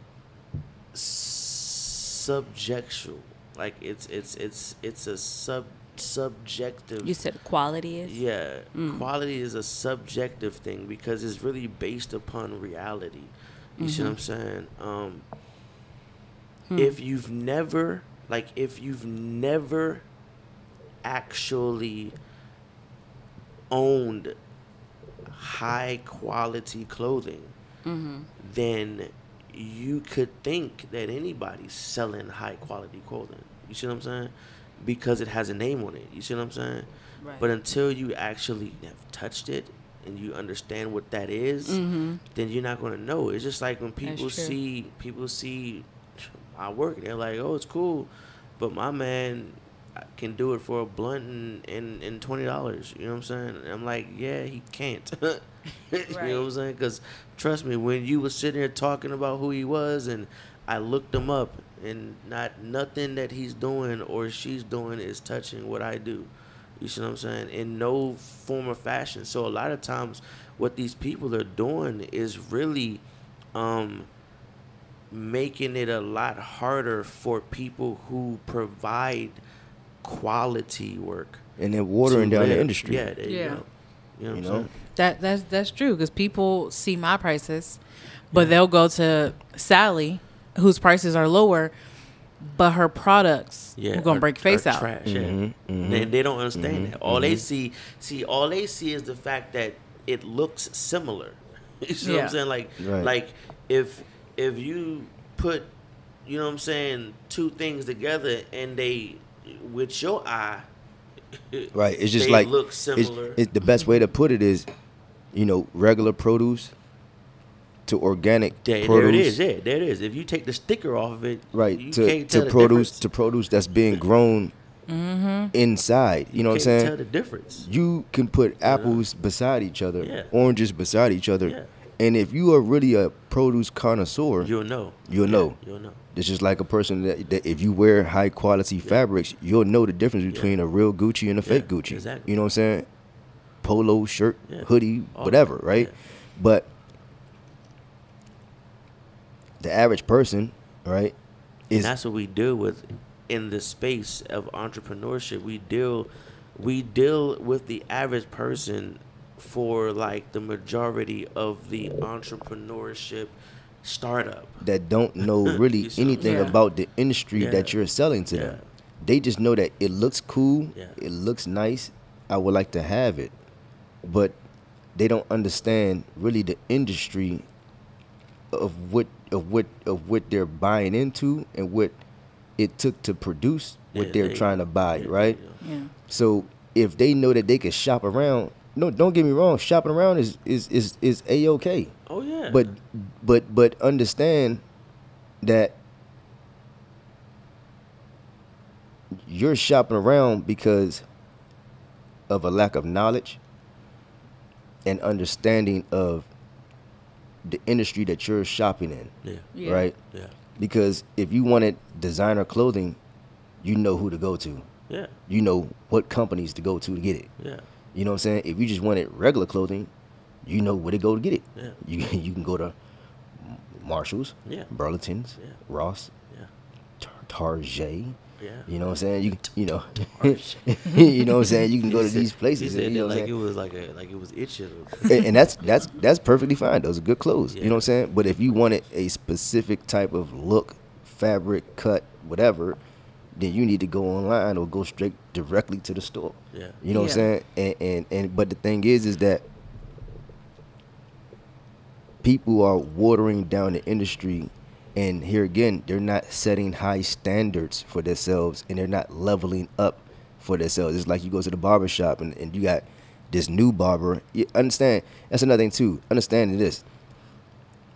S4: subjectual. Like it's it's it's it's a sub subjective.
S2: You said quality is.
S4: Yeah,
S2: Mm.
S4: quality is a subjective thing because it's really based upon reality. You see what I'm saying? Um,
S2: Hmm.
S4: If you've never, like, if you've never actually owned high quality clothing,
S2: Mm-hmm.
S4: then you could think that anybody's selling high quality clothing. You see what I'm saying? Because it has a name on it. You see what I'm saying?
S2: Right.
S4: But until you actually have touched it and you understand what that is,
S2: mm-hmm.
S4: then you're not gonna know. It's just like when people see people see my work, they're like, "Oh, it's cool," but my man can do it for a blunt and and, and twenty dollars. You know what I'm saying? And I'm like, yeah, he can't. you know what I'm saying? Because trust me, when you was sitting here talking about who he was, and I looked him up, and not nothing that he's doing or she's doing is touching what I do. You see what I'm saying? In no form or fashion. So a lot of times, what these people are doing is really um, making it a lot harder for people who provide quality work.
S1: and then watering
S4: to
S1: down the industry.
S4: Yeah, there you
S3: Yeah.
S4: go. You know what
S1: You
S4: I'm
S1: know?
S3: That that's that's true because people see my prices, but they'll go to Sally, whose prices are lower, but her products
S4: Yeah,
S3: are gonna
S4: are-
S3: break face out.
S4: Trash, yeah.
S1: Mhm, mhm.
S4: They, they don't understand
S1: Mhm,
S4: that. All they
S1: mhm.
S4: see, see, all they see is the fact that it looks similar. you see what I'm saying? Like,
S1: Right.
S4: like if if you put, you know what I'm saying, two things together and they, with your eye,
S1: Right. It's just
S4: they
S1: like
S4: look
S1: it's,
S4: similar.
S1: it's the best way to put it is, you know, regular produce to organic
S4: there,
S1: produce.
S4: there it is. Yeah, there it is. If you take the sticker off of it,
S1: Right.
S4: you
S1: To
S4: can't tell
S1: to
S4: the
S1: produce
S4: difference.
S1: to produce that's being grown
S3: Mm-hmm.
S1: inside. You know what I'm saying?
S4: Tell the difference.
S1: you can put apples beside each other,
S4: Yeah.
S1: oranges beside each other,
S4: Yeah.
S1: And if you are really a produce connoisseur,
S4: You'll know.
S1: You'll
S4: Yeah,
S1: know.
S4: You'll know.
S1: it's just like a person that, that if you wear high quality fabrics, you'll know the difference between a real Gucci and a fake Gucci.
S4: exactly.
S1: You know what I'm saying? Polo shirt,
S4: Yeah.
S1: hoodie,
S4: All
S1: whatever, right?
S4: yeah.
S1: But the average person, right,
S4: and
S1: is
S4: that's what we deal with in the space of entrepreneurship. We deal we deal with the average person for like the majority of the entrepreneurship startup.
S1: that don't know really
S4: You see what I'm
S1: anything
S2: saying?
S1: about the industry
S4: Yeah.
S1: that you're selling to them. They just know that it looks cool,
S4: Yeah.
S1: it looks nice. I would like to have it, but they don't understand really the industry of what of what of what they're buying into and what it took to produce what
S4: Yeah,
S1: they're
S4: they-
S1: trying to buy,
S4: yeah,
S1: right?
S4: yeah.
S2: Yeah.
S1: So if they know that they can shop around, no, don't get me wrong, shopping around is is is is a okay.
S4: Oh yeah.
S1: But but but understand that you're shopping around because of a lack of knowledge and understanding of the industry that you're shopping in,
S4: yeah.
S2: Yeah.
S1: right?
S4: Yeah.
S1: Because if you wanted designer clothing, you know who to go to.
S4: Yeah.
S1: You know what companies to go to to get it.
S4: Yeah.
S1: You know what I'm saying? If you just wanted regular clothing, you know where to go to get it.
S4: Yeah.
S1: You you can go to Marshalls,
S4: Yeah.
S1: Burlington's,
S4: Yeah.
S1: Ross,
S4: Yeah.
S1: Tar- Target.
S4: Yeah.
S1: You know what I'm saying? You you know, you know what I'm saying? You can go to these places.
S4: He
S1: and, you know
S4: it
S1: what I'm
S4: like it was like a like it was itching.
S1: and, and that's that's that's perfectly fine. Those are good clothes. You know what I'm saying? But if you wanted a specific type of look, fabric, cut, whatever, then you need to go online or go straight directly to the store.
S4: Yeah.
S1: You know what I'm saying? And, and and but the thing is, is that people are watering down the industry, and here again, they're not setting high standards for themselves, and they're not leveling up for themselves. It's like you go to the barber shop, and, and you got this new barber. You understand? That's another thing too. Understanding this,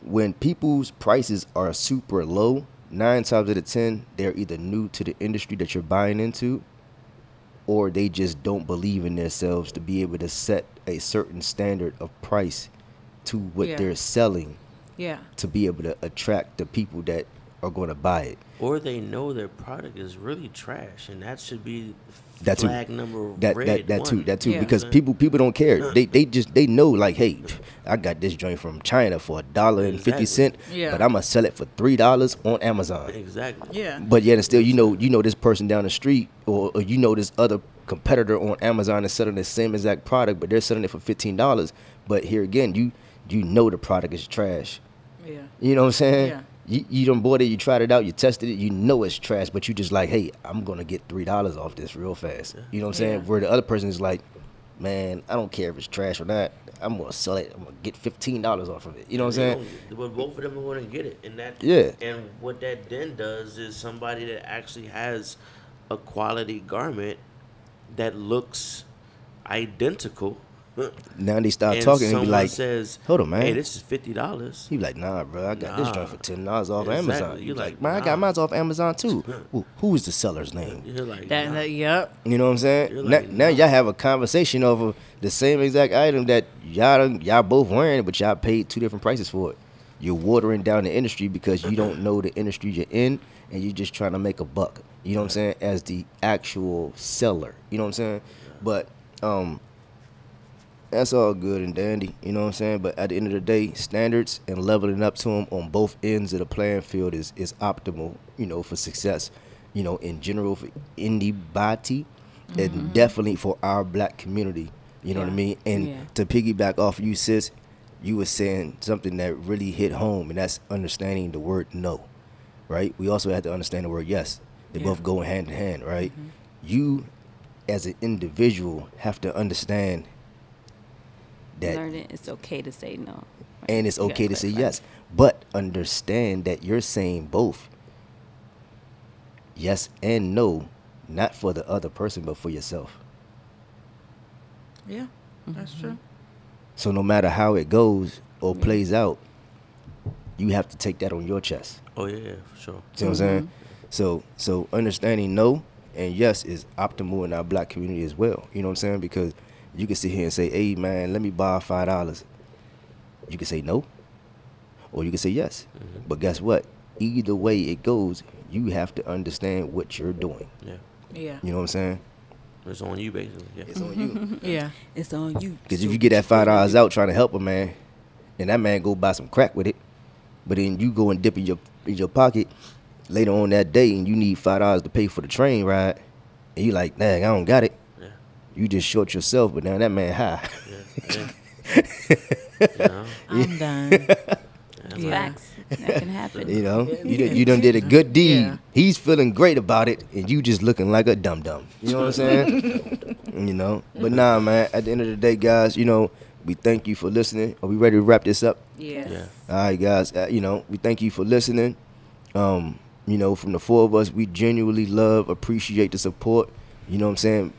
S1: when people's prices are super low, nine times out of ten, they're either new to the industry that you're buying into, or they just don't believe in themselves to be able to set a certain standard of price to what
S3: Yeah.
S1: they're selling
S3: Yeah.
S1: to be able to attract the people that are going to buy it.
S4: Or they know their product is really trash, and that should be
S1: That too.
S4: flag number
S1: That
S4: red
S1: that that too
S4: one.
S1: that too
S3: Yeah.
S1: because
S4: Okay.
S1: people people don't care. They they just they know like hey, I got this joint from China for a dollar and fifty cent,
S3: Yeah.
S1: but I'm gonna sell it for three dollars on Amazon.
S4: Exactly.
S3: Yeah.
S1: But yet and still, you know, you know this person down the street, or, or you know this other competitor on Amazon is selling the same exact product, but they're selling it for fifteen dollars. But here again, you you know the product is trash.
S3: Yeah.
S1: You know what I'm saying?
S3: Yeah.
S1: You you done bought it, you tried it out, you tested it, you know it's trash, but you just like, hey, I'm gonna get three dollars off this real fast. You know what I'm saying?
S3: Yeah.
S1: Where the other person is like, man, I don't care if it's trash or not. I'm gonna sell it. I'm gonna get fifteen dollars off of it. You know what I'm saying?
S4: But both of them are going to get it, and that
S1: Yeah.
S4: And what that then does is somebody that actually has a quality garment that looks identical.
S1: Now they start
S4: and
S1: talking and be like,
S4: says,
S1: hold on, man.
S4: Hey, this is fifty dollars.
S1: He be like, nah, bro, I got this
S4: Nah.
S1: joint for ten dollars off
S4: Exactly.
S1: Amazon.
S4: You
S1: You like,
S4: like,
S1: man, I got
S4: nah.
S1: mine off Amazon too. Who, who is the seller's name?
S4: You're like,
S3: That,
S4: nah.
S3: that yep.
S1: You know what I'm saying?
S4: You're
S1: now,
S4: like,
S1: now y'all have a conversation over the same exact item that y'all done- y'all both wearing, but y'all paid two different prices for it. You're watering down the industry because you don't know the industry you're in, and you're just trying to make a buck. You know what I'm saying? As the actual seller, you know what I'm saying? But um, that's all good and dandy. You know what I'm saying? But at the end of the day, standards and leveling up to them on both ends of the playing field is is optimal. You know, for success. You know, in general for anybody, and mm-hmm. definitely for our black community. You know what I mean? And
S2: Yeah.
S1: to piggyback off you, sis, you were saying something that really hit home, and that's understanding the word no. Right? We also have to understand the word yes. They
S3: Yeah.
S1: both go hand in hand, right? Mm-hmm. You, as an individual, have to understand that
S2: Learn it. It's okay to say no.
S1: and it's
S2: You
S1: okay to say
S2: clarify.
S1: yes but understand that you're saying both yes and no not for the other person but for yourself
S3: Yeah. That's mm-hmm. true.
S1: so no matter how it goes or plays out you have to take that on your chest
S4: Oh yeah, yeah, for sure.
S1: see what i'm saying mm-hmm. so so understanding no and yes is optimal in our black community as well you know what i'm saying because you can sit here and say hey man let me borrow five dollars You can say no, or you can say yes.
S4: Mm-hmm.
S1: But guess what? Either way it goes, you have to understand what you're doing.
S4: Yeah.
S3: Yeah.
S1: You know what I'm saying?
S4: It's on you basically. Yeah.
S1: It's on you.
S3: Yeah.
S2: It's on you.
S1: Because if you get that five dollars out trying to help a man, and that man go buy some crack with it, but then you go and dip in your in your pocket later on that day, and you need five dollars to pay for the train ride, and you like, dang, I don't got it.
S4: Yeah.
S1: You just short yourself, but now that man high.
S4: Yeah. yeah. you know?
S3: I'm done.
S4: Yeah,
S3: Yeah.
S2: Facts. That can happen.
S1: You know, you done, you done did a good deed.
S3: Yeah.
S1: He's feeling great about it, and you just looking like a dum dum. You know what I'm saying? you know, but nah, man. At the end of the day, guys, you know, we thank you for listening. Are we ready to wrap this up?
S3: Yeah.
S4: Yeah.
S1: All right, guys. Uh, you know, we thank you for listening. Um, you know, from the four of us, we genuinely love, appreciate the support. You know what I'm saying?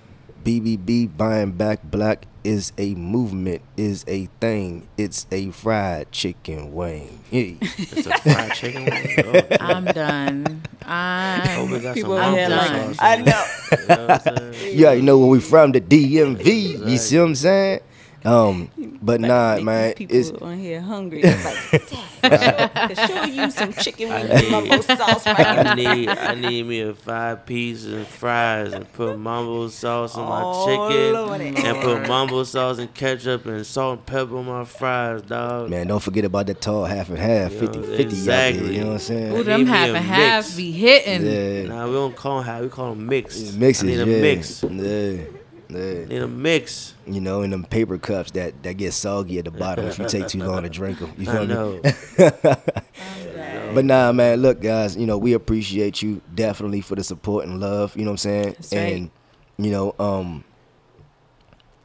S1: BBB buying back black is a movement, is a thing. It's a fried chicken wing. Hey.
S4: It's a fried chicken. wing. Oh,
S3: I'm done. I'm
S4: it got
S2: People
S4: some
S2: over here
S4: mumbo
S2: I know.
S4: You know what I'm saying?
S1: you already know where we from, the DMV. You see what I'm saying? Um, but nah,
S2: Make
S1: man,
S2: these
S1: it's
S2: on here hungry. Like, show you some chicken
S4: I
S2: wings with
S4: need-
S2: mumbo sauce right
S4: I need I need me a five piece and fries and put mumbo sauce on my
S2: Oh,
S4: chicken
S2: Lordy.
S4: and put mumbo sauce and ketchup and salt and pepper on my fries, dog.
S1: man, don't forget about that tall half and half,
S4: You
S1: 50
S4: know,
S1: 50 out there, you know what I'm saying?
S3: Ooh, them half and half be hitting.
S1: Yeah.
S4: Nah, we don't call them half, we call them mixed.
S1: Mixes,
S4: I need a
S1: yeah.
S4: mix.
S1: Yeah. Yeah.
S4: Need a mix.
S1: You know, in them paper cups that, that get soggy at the bottom if you take too long to drink them. You feel
S4: I
S1: me?
S4: know.
S1: But nah, man, look, guys, you know, we appreciate you definitely for the support and love. You know what I'm saying?
S2: That's right.
S1: and you know, um,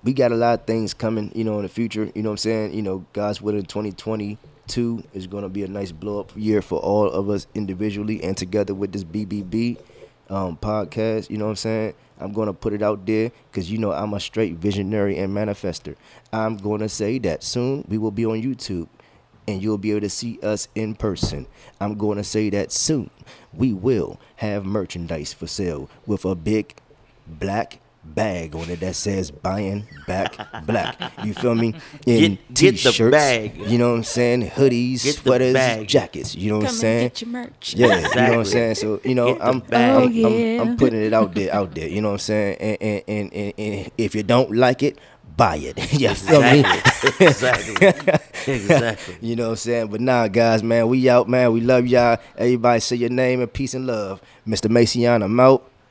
S1: we got a lot of things coming. You know, in the future. You know what I'm saying? You know, God's willing, 2022 is gonna be a nice blow up year for all of us individually and together with this BBB um, podcast. You know what I'm saying? I'm gonna put it out there because you know I'm a straight visionary and manifester. I'm gonna say that soon we will be on YouTube and you'll be able to see us in person. I'm going to say that soon. We will have merchandise for sale with a big black bag on it that says buying back black. You feel me? In
S4: Get- get the
S1: t-shirts,
S4: bag.
S1: You know what I'm saying? Hoodies,
S4: Get
S1: sweaters, jackets. You know what I'm saying?
S2: get your merch.
S1: Yeah, you know what I'm saying. So you know, I'm,
S4: bag.
S1: I'm,
S3: Oh,
S1: I'm,
S3: yeah.
S1: I'm putting it out there, out there. You know what I'm saying? And and and, and, and if you don't like it, buy it. you feel me?
S4: Exactly. exactly. exactly.
S1: You know what I'm saying? But nah, guys, man, we out, man. We love y'all. Everybody say your name and peace and love. Mr. Macion, I'm out.